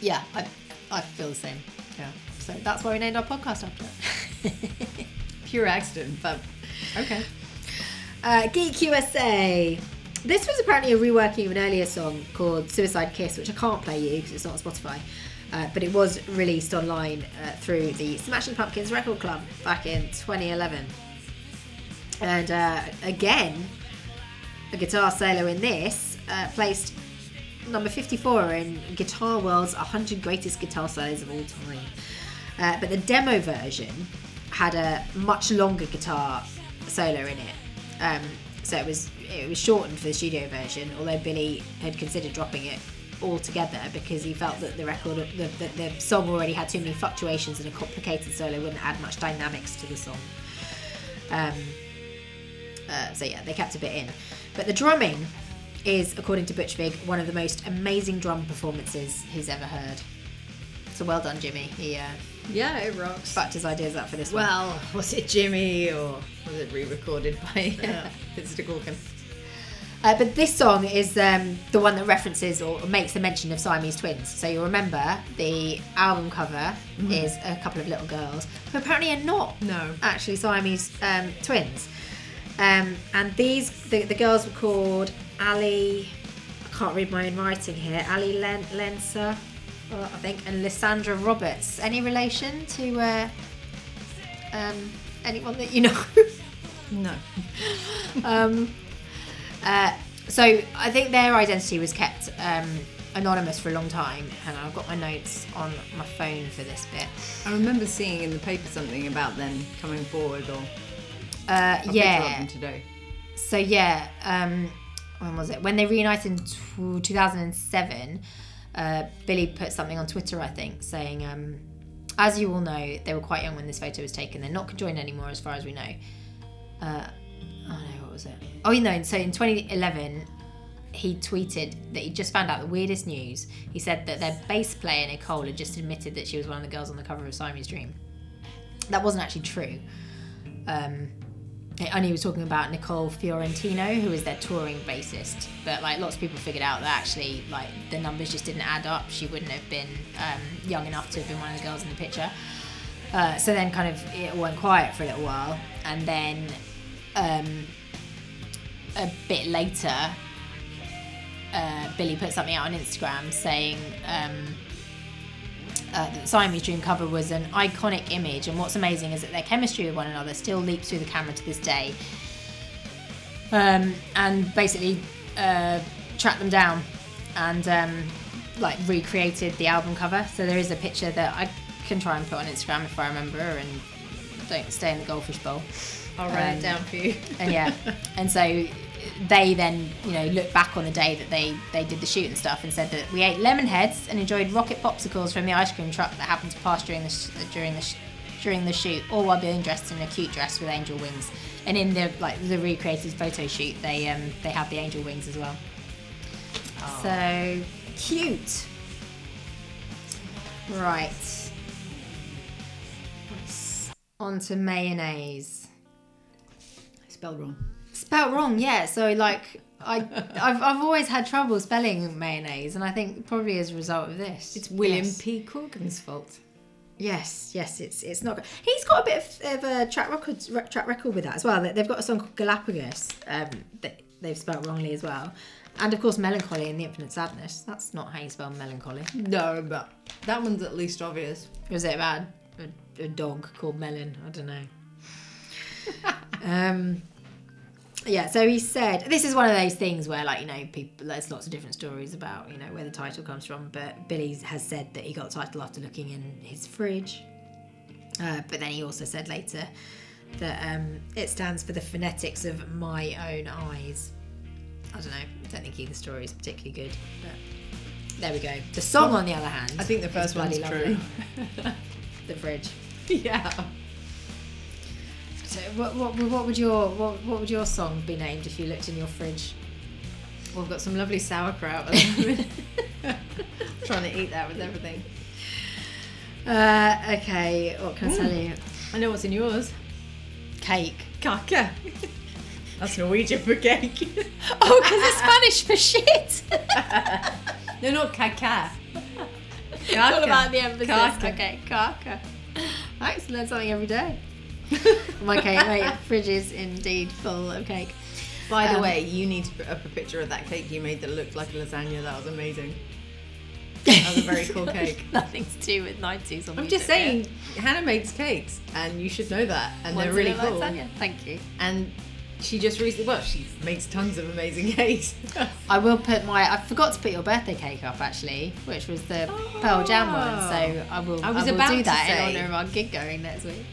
Yeah, I, I feel the same. Yeah. So that's why we named our podcast after it. Pure accident, but okay. Uh, Geek USA. This was apparently a reworking of an earlier song called Suicide Kiss, which I can't play you because it's not on Spotify. Uh, but it was released online uh, through the Smashing Pumpkins Record Club back in 2011. And uh, again, a guitar solo in this uh, placed number 54 in Guitar World's 100 Greatest Guitar Solos of All Time. Uh, but the demo version had a much longer guitar solo in it. Um, so it was it was shortened for the studio version, although Billy had considered dropping it altogether because he felt that the record, the, the, the song already had too many fluctuations and a complicated solo wouldn't add much dynamics to the song. Um, uh, so yeah, they kept a bit in. But the drumming is, according to Butch Vig, one of the most amazing drum performances he's ever heard. So well done, Jimmy. He uh, Yeah, it rocks. fucked his ideas up for this one. well, was it Jimmy or was it re-recorded by Mr. Corgan? Uh, but this song is um, the one that references or makes the mention of Siamese twins. So you'll remember the album cover is a couple of little girls who apparently are not No. actually Siamese um, twins. Um, and these, the, the girls were called Ali, I can't read my own writing here, Ali Len- Lensa, uh, I think, and Lysandra Roberts. Any relation to uh, um, anyone that you know? No. um, uh, so I think their identity was kept um, anonymous for a long time, and I've got my notes on my phone for this bit. I remember seeing in the paper something about them coming forward or Uh, a picture of yeah. today. So yeah, um, when was it? When they reunited in tw 2007, uh, Billy put something on Twitter, I think, saying, um, "As you all know, they were quite young when this photo was taken. They're not conjoined anymore, as far as we know." Uh, oh no, what was it? Oh, you know. So in 2011, he tweeted that he just found out the weirdest news. He said that their bass player Nicole had just admitted that she was one of the girls on the cover of Siamese Dream. That wasn't actually true. Um, he was talking about Nicole Fiorentino, who is their touring bassist. But like lots of people figured out that actually like the numbers just didn't add up. She wouldn't have been um, young enough to have been one of the girls in the picture. Uh, so then kind of it went quiet for a little while, and then um, a bit later, uh, Billy put something out on Instagram saying um, uh, Siamese Dream cover was an iconic image, and what's amazing is that their chemistry with one another still leaps through the camera to this day. Um, and basically uh, tracked them down and um, like recreated the album cover. So there is a picture that I can try and put on Instagram if I remember, and don't stay in the goldfish bowl. I'll write Um, it down for you. And yeah, and so they then you know look back on the day that they they did the shoot and stuff and said that we ate lemon heads and enjoyed rocket popsicles from the ice cream truck that happened to pass during the sh- during the sh- during the shoot, all while being dressed in a cute dress with angel wings. And in the like the recreated photo shoot, they um they have the angel wings as well. So cute. Right. On to mayonnaise. I spelled wrong. Spelt wrong, yeah. So like I I've, I've always had trouble spelling mayonnaise, and I think probably as a result of this. It's William Yes. P. Corgan's fault. Yes, yes, it's it's not. good. He's got a bit of, of a track record track record with that as well. They- They've got a song called Galapagos um, that they've spelt wrongly as well, and of course Mellon Collie and the Infinite Sadness. That's not how you spell melancholy. No, but that one's at least obvious. Was it about a, a dog called Melon? I don't know. um, yeah, so he said this is one of those things where, like, you know, people there's lots of different stories about you know where the title comes from. But Billy has said that he got the title after looking in his fridge. Uh, but then he also said later that um, it stands for the phonetics of my own eyes. I don't know. I don't think either story is particularly good, but there we go. The song, on the other hand, I think the first bloody one's true. the fridge. yeah. So what, what, what would your what, what would your song be named if you looked in your fridge? Well, I've got some lovely sauerkraut at the. Trying to eat that with everything. Uh, okay, what can I tell you? I know what's in yours. Cake. Kaka. That's Norwegian for cake. Oh, because it's Spanish for shit. no, not caca. All about the emphasis. Kaka. Okay, used to learn something every day. My cake, my fridge is indeed full of cake. By the Um, way, you need to put up a picture of that cake you made that looked like a lasagna. That was amazing. That was a very cool cake. Nothing to do with 90s. I'm just saying, Hannah makes cakes, and you should know that, and they're really cool. Lasagna. Thank you. And she just recently, well, she makes tons of amazing cakes. I will put my. I forgot to put your birthday cake up actually, which was the Pearl Jam one. So I will. I was will about do to that say- in honor of our gig going next week.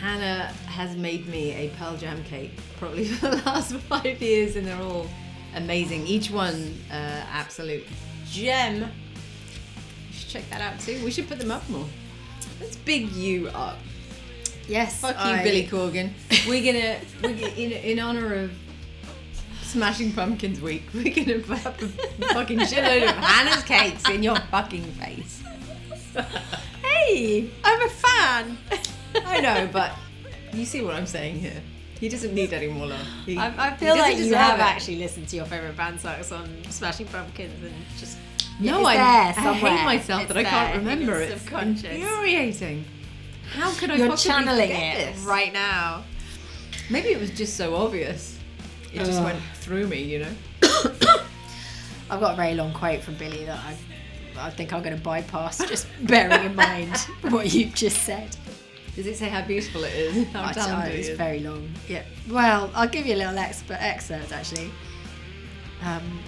Hannah has made me a Pearl Jam cake probably for the last five years, and they're all amazing. Each one, uh, absolute gem. You should check that out too. We should put them up more. Let's big you up. Yes. Fuck you, I- Billy Corgan. We're gonna, we're gonna in, in honor of Smashing Pumpkins Week, we're gonna put up a fucking shitload of Hannah's cakes in your fucking face. Hey, I'm a fan. I know, but you see what I'm saying here. He doesn't need any more love. He, I, I feel like you have it. actually listened to your favorite band songs on Smashing Pumpkins and just. No, I, there I somewhere. hate myself It's that I can't remember your it. It's subconscious. infuriating. How could I You're channeling it this? right now. Maybe it was just so obvious. It just went through me, you know. I've got a very long quote from Billy that I, I think I'm going to bypass, just bearing in mind what you've just said. Does it say how beautiful it is? How I it's is? very long. Yeah. Well, I'll give you a little exp- excerpt actually. Um,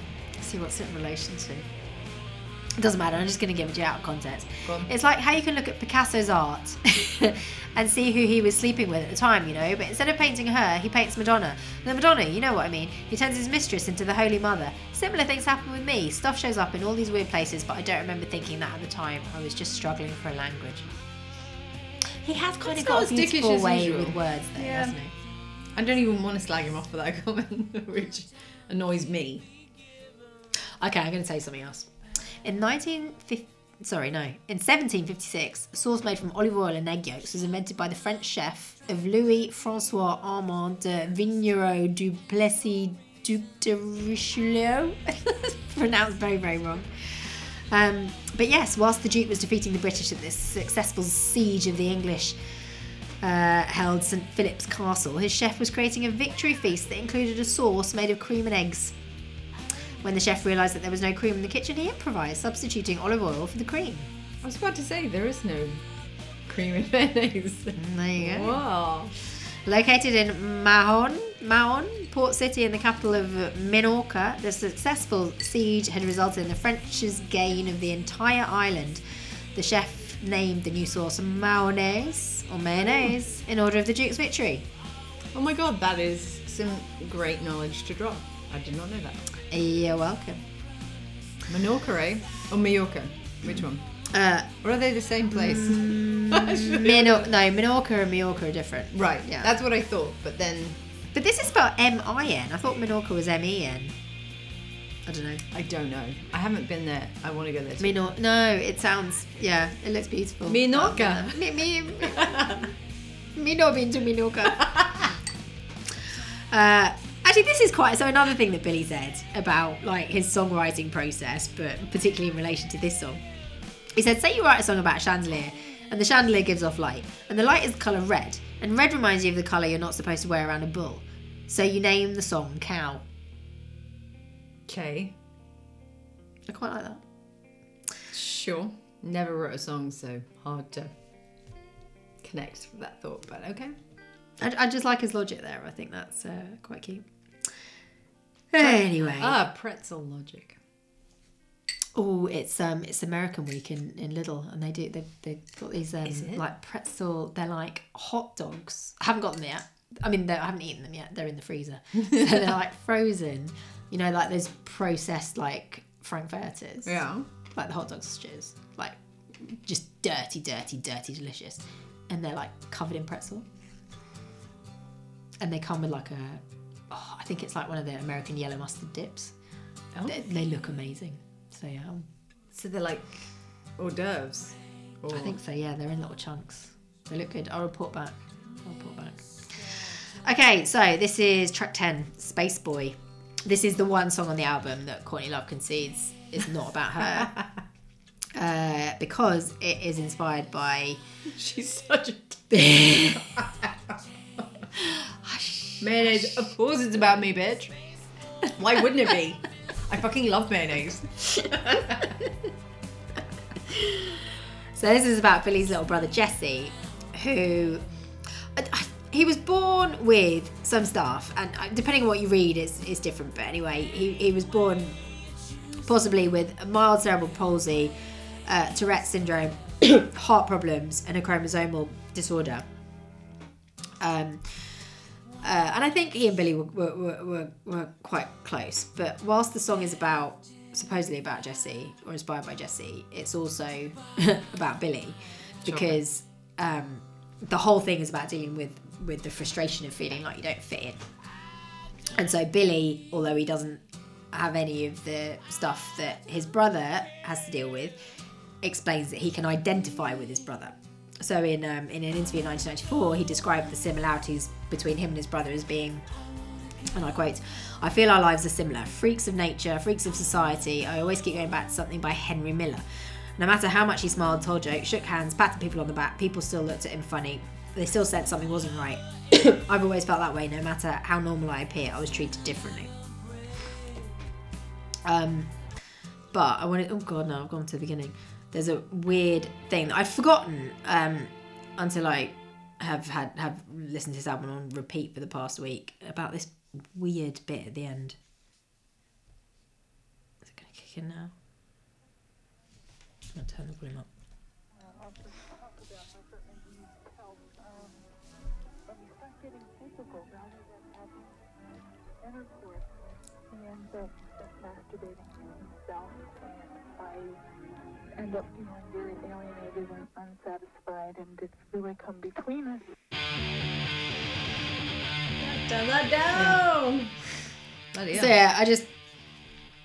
see what's it in relation to. It doesn't matter. I'm just going to give it to you out of context. It's like how you can look at Picasso's art and see who he was sleeping with at the time, you know. But instead of painting her, he paints Madonna. The Madonna, you know what I mean. He turns his mistress into the Holy Mother. Similar things happen with me. Stuff shows up in all these weird places, but I don't remember thinking that at the time. I was just struggling for a language. He has kind That's of got not a beautiful way usual. with words, there, Yeah. doesn't he? I don't even want to slag him off for that comment, which annoys me. Okay, I'm going to tell you something else. In 1950, sorry, no, in 1756, sauce made from olive oil and egg yolks was invented by the French chef of Louis Francois Armand de Vignerot du Plessis Duc de Richelieu. Pronounced very, very wrong. Um, but yes, whilst the Duke was defeating the British at this successful siege of the English uh, held St Philip's Castle, his chef was creating a victory feast that included a sauce made of cream and eggs. When the chef realised that there was no cream in the kitchen, he improvised, substituting olive oil for the cream. I was about to say there is no cream in mayonnaise. There you go. Wow. Located in Mahon, Mahon, port city and the capital of Minorca, the successful siege had resulted in the French's gain of the entire island. The chef named the new sauce mayonnaise or mayonnaise in order of the Duke's victory. Oh my god, that is some great knowledge to drop. I did not know that. You're welcome. Menorca, eh? Or Mallorca? Which one? Uh, Or are they the same place? Minor- no, Minorca and Majorca are different. right, Yeah. That's what I thought, but then But this is spelled M-I-N. I thought Minorca was M-E-N. I don't know. I don't know. I haven't been there. I want to go there. Too. Minor. No, it sounds. Yeah, it looks beautiful. Minorca. Me, me, me, me not been to Minorca. uh, actually, this is quite. So another thing that Billy said about like his songwriting process, but particularly in relation to this song, he said, "Say you write a song about a chandelier." And the chandelier gives off light, and the light is the colour red, and red reminds you of the colour you're not supposed to wear around a bull. So you name the song Cow. Okay, I quite like that. sure. Never wrote a song, so hard to connect with that thought. But okay. I, I just like his logic there. I think that's uh, quite cute. Anyway, Ah, pretzel logic. oh, it's um, it's American Week in, in Lidl, and they do they they've got these um, Is it? like pretzel. They're like hot dogs. I haven't got them yet. I mean, I haven't eaten them yet. They're in the freezer, so they're like frozen. You know, like those processed like frankfurters. Yeah. like the hot dog sausages, like just dirty, dirty, dirty, delicious, and they're like covered in pretzel. And they come with like a, oh, I think it's like one of the American yellow mustard dips. Oh. They, they look amazing. So yeah, So they're like hors d'oeuvres. Or... I think so. Yeah, they're in little chunks. They look good. I'll report back. I'll report back. Okay, so this is track ten, Space Boy. This is the one song on the album that Courtney Love concedes is not about her. Uh, because it is inspired by she's such a bitch. mayonnaise. Of course, it's about me, bitch. Why wouldn't it be? I fucking love mayonnaise. So this is about Billy's little brother Jesse, who I- I- he was born with some stuff, and uh, depending on what you read, it's, it's different. But anyway, he, he was born possibly with a mild cerebral palsy, uh, Tourette's syndrome, heart problems, and a chromosomal disorder. Um, uh, and I think he and Billy were, were, were, were, were quite close. But whilst the song is about supposedly about Jesse or inspired by Jesse, it's also about Billy because um, the whole thing is about dealing with with the frustration of feeling like you don't fit in. And so Billy, although he doesn't have any of the stuff that his brother has to deal with, explains that he can identify with his brother. So in um, in an interview in 1994, he described the similarities between him and his brother as being, and I quote, "I feel our lives are similar, freaks of nature, freaks of society. I always keep going back to something by Henry Miller. No matter how much he smiled, told jokes, shook hands, patted people on the back, people still looked at him funny. They still said something wasn't right. I've always felt that way. No matter how normal I appear, I was treated differently." Um, but I wanted. Oh god, no! I've gone to the beginning. There's a weird thing that I'd forgotten um, until I have had have listened to this album on repeat for the past week about this weird bit at the end. Is it going to kick in now? I'm going to turn the volume up. when you start getting physical rather than having intercourse, he ends up just masturbating to himself, and I end up feeling very alienated and unsatisfied, and it's really come between us. Dun, dun, dun. Bloody So yeah, I just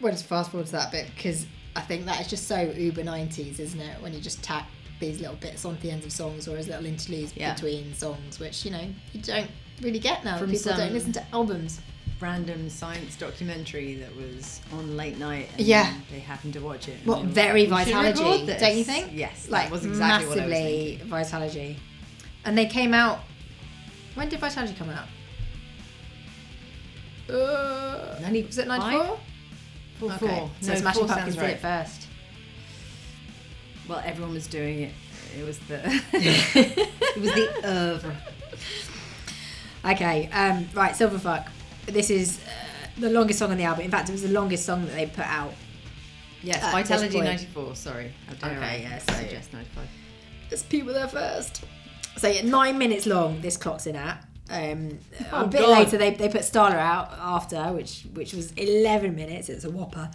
wanted to fast forward to that bit because I think that is just so uber 90s, isn't it? When you just tack these little bits onto the ends of songs or as little interludes Yeah. between songs, which, you know, you don't really get now. From People don't listen to albums. Random science documentary that was on late night. And Yeah. They happened to watch it. What very like, "We Vitalogy, don't you think? Yes. Like that was exactly what I massively. Vitalogy. And they came out. When did Vitalogy come out? Uh, was it 94? Four Okay. four. So No, Smashing four Pumpkins sounds did it first. Well, everyone was doing it. It was the. it was the oeuvre. Okay, um, right, Silverfuck. This is uh, the longest song on the album. In fact, it was the longest song that they put out. Yes, Vitalogy point. 94. Sorry. Okay, I yeah, so- suggest 95. There's people there first. So yeah, nine minutes long. This clocks in at. Um, a Oh, bit God. later, they, they put Starla out after, which which was eleven minutes. It's a whopper.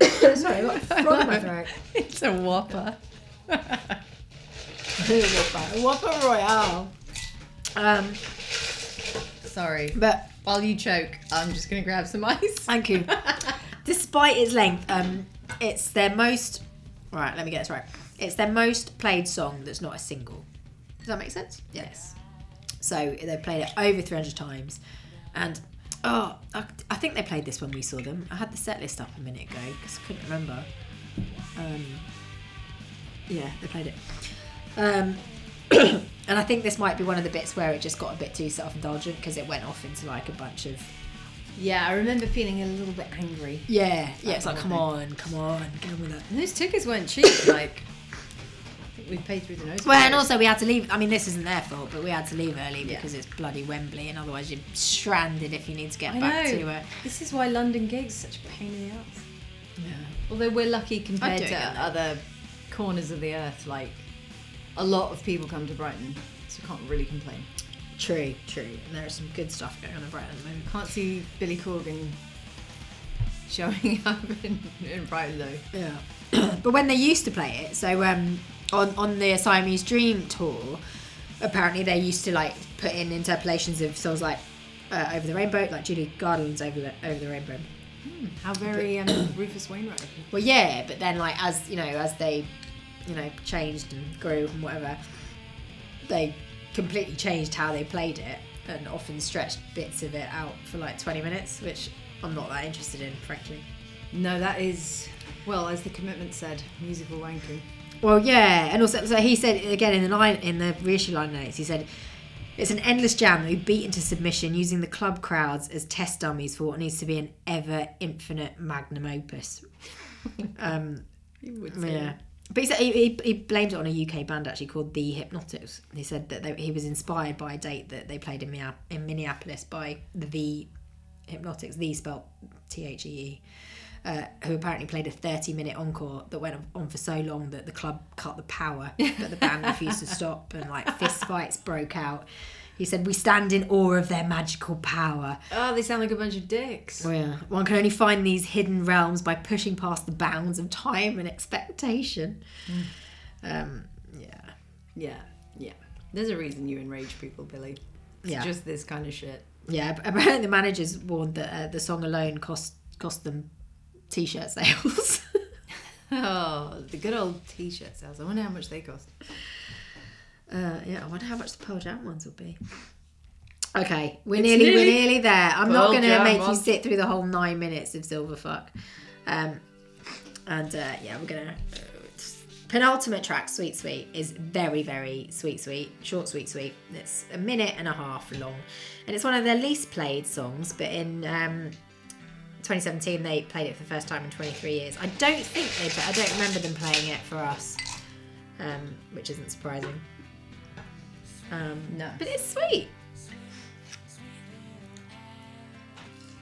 Sorry, a frog in my throat. It's a whopper. a whopper, a whopper royale. Um, Sorry. but While you choke, I'm just going to grab some ice. Thank you. Despite its length, um, it's their most. Right, let me get this right. It's their most played song that's not a single. Does that make sense? Yes. So they've played it over 300 times. And, oh, I, I think they played this when we saw them. I had the set list up a minute ago because I couldn't remember. Um, yeah, they played it. Um, and I think this might be one of the bits where it just got a bit too self indulgent because it went off into like a bunch of Yeah, I remember feeling a little bit angry. Yeah, yeah. It's like, come on, come on, get on with it. And those tickets weren't cheap. Like, we paid through the nose. Well, and also we had to leave. I mean, this isn't their fault, but we had to leave early Yeah. because it's bloody Wembley, and otherwise you're stranded if you need to get I back know. to uh, This is why London gigs are such a pain in the ass. Yeah. Although we're lucky compared to other corners of the earth, like a lot of people come to Brighton, so can't really complain. True, true. And there is some good stuff going on in Brighton at the moment. Can't see Billy Corgan showing up in, in Brighton though. Yeah. but when they used to play it, so um, on on the Siamese Dream tour, apparently they used to like put in interpolations of songs like uh, Over the Rainbow, like Judy Garland's Over the Over the Rainbow. How very um, Rufus Wainwright. Well, yeah, but then like as you know, as they, you know, changed and grew and whatever, they completely changed how they played it and often stretched bits of it out for like twenty minutes, which I'm not that interested in, frankly. No, that is well, as the commitment said, musical wanking. Well, yeah, and also so he said again in the line in the reissue line notes, he said. It's an endless jam that we beat into submission using the club crowds as test dummies for what needs to be an ever infinite magnum opus. Um, Yeah. But he, said, he, he, blamed it on a UK band actually called Thee Hypnotics. He said that they, he was inspired by a date that they played in, in Minneapolis by the Thee Hypnotics, The spelled T H E E, uh, who apparently played a 30 minute encore that went on for so long that the club cut the power, but the band refused to stop and like fist fights broke out. He said, We stand in awe of their magical power. Oh, they sound like a bunch of dicks. Oh, yeah. One can only find these hidden realms by pushing past the bounds of time and expectation. Um, yeah. Yeah, yeah. There's a reason you enrage people, Billy. It's Yeah. just this kind of shit. Yeah. Apparently, the managers warned that uh, the song alone cost cost them t-shirt sales. Oh, the good old t-shirt sales. I wonder how much they cost. uh, yeah. I wonder how much the Pearl Jam ones will be. Okay, we're It's nearly, we're nearly nearly there. I'm not going to make you sit through the whole nine minutes of Silverfuck. Um, and uh, yeah, we're gonna penultimate track, Sweet Sweet, is very very sweet sweet, short sweet sweet. It's a minute and a half long, and it's one of their least played songs. But in um, 2017, they played it for the first time in 23 years. I don't think they, but I don't remember them playing it for us, um, which isn't surprising. Um, No. but it's sweet.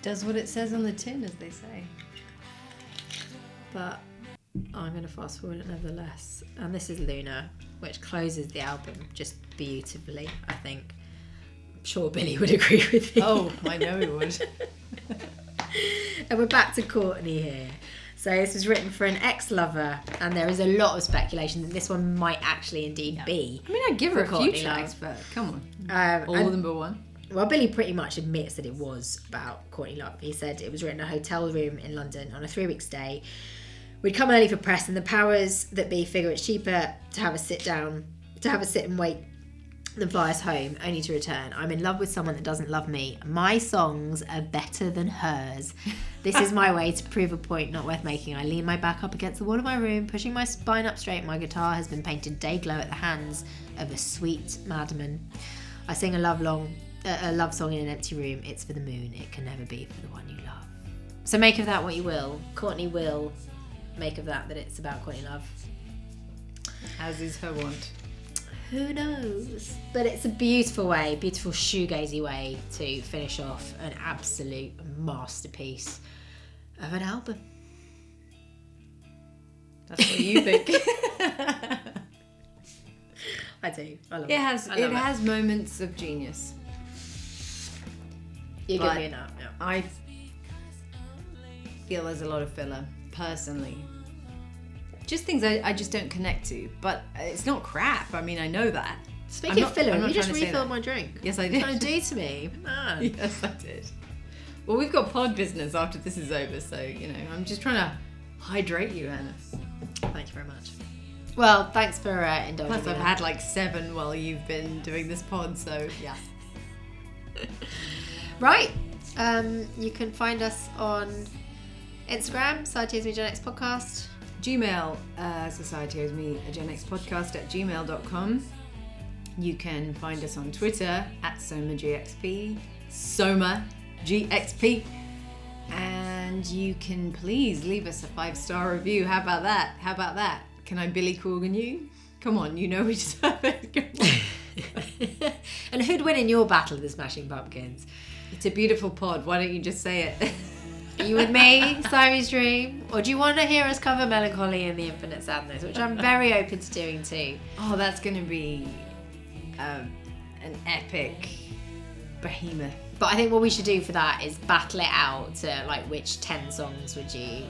Does what it says on the tin, as they say. but I'm going to fast forward it nevertheless. And this is Luna, which closes the album just beautifully, I think. I'm sure Billy would agree with me. Oh, I know he would. and we're back to Courtney here. So this was written for an ex-lover, and there is a lot of speculation that this one might actually indeed be. I mean, I'd give her a Courtney tracks, but come on. Um, All and- of them but one. Well, Billy pretty much admits that it was about Courtney Love. He said it was written in a hotel room in London on a three week stay. We'd come early for press, and the powers that be figure it's cheaper to have a sit down, to have a sit and wait than fly us home, only to return. I'm in love with someone that doesn't love me. My songs are better than hers. This is my way to prove a point not worth making. I lean my back up against the wall of my room, pushing my spine up straight. My guitar has been painted day glow at the hands of a sweet madman. I sing a love long, a love song in an empty room. It's for the moon. It can never be for the one you love. So make of that what you will. Courtney will make of that that it's about Courtney Love. As is her want. Who knows? But it's a beautiful way, beautiful shoegazy way to finish off an absolute masterpiece of an album. That's what you think. I do. I love it has I it has moments of genius. You give me enough. Yeah. I feel there's a lot of filler, personally. Just things I, I just don't connect to. But it's not crap. I mean, I know that. Speaking I'm of not- filler, you just trying to say refilled my drink. Yes, I did. What did. trying to do to me? Man. yes, I did. Well, we've got pod business after this is over, so, you know, I'm just trying to hydrate you, Anna. Thank you very much. Well, thanks for uh, indulging Plus. I've then. had like seven while you've been doing this pod, so yeah. Right. Um, you can find us on Instagram, Me Gen Podcast. Gmail, uh, Society Owes Me a Gen X podcast at gmail.com. You can find us on Twitter at SomaGXP, Soma GXP. And you can please leave us a five star review. How about that? How about that? Can I Billy Corgan you? Come on, you know we deserve it. And who'd win in your battle of the Smashing Pumpkins? It's a beautiful pod. Why don't you just say it? You with me, Siamese Dream? Or do you want to hear us cover Melancholy and the Infinite Sadness, which I'm very open to doing too? oh, that's going to be um, an epic behemoth. But I think what we should do for that is battle it out to like which 10 songs would you.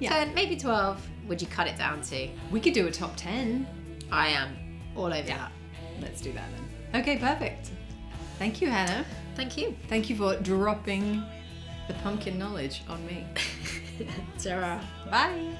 Yeah. 10, maybe 12, would you cut it down to? We could do a top 10. I am all over Yeah. that. Let's do that then. Okay, perfect. Thank you, Hannah. Thank you. Thank you for dropping the pumpkin knowledge on me. Sarah. Bye.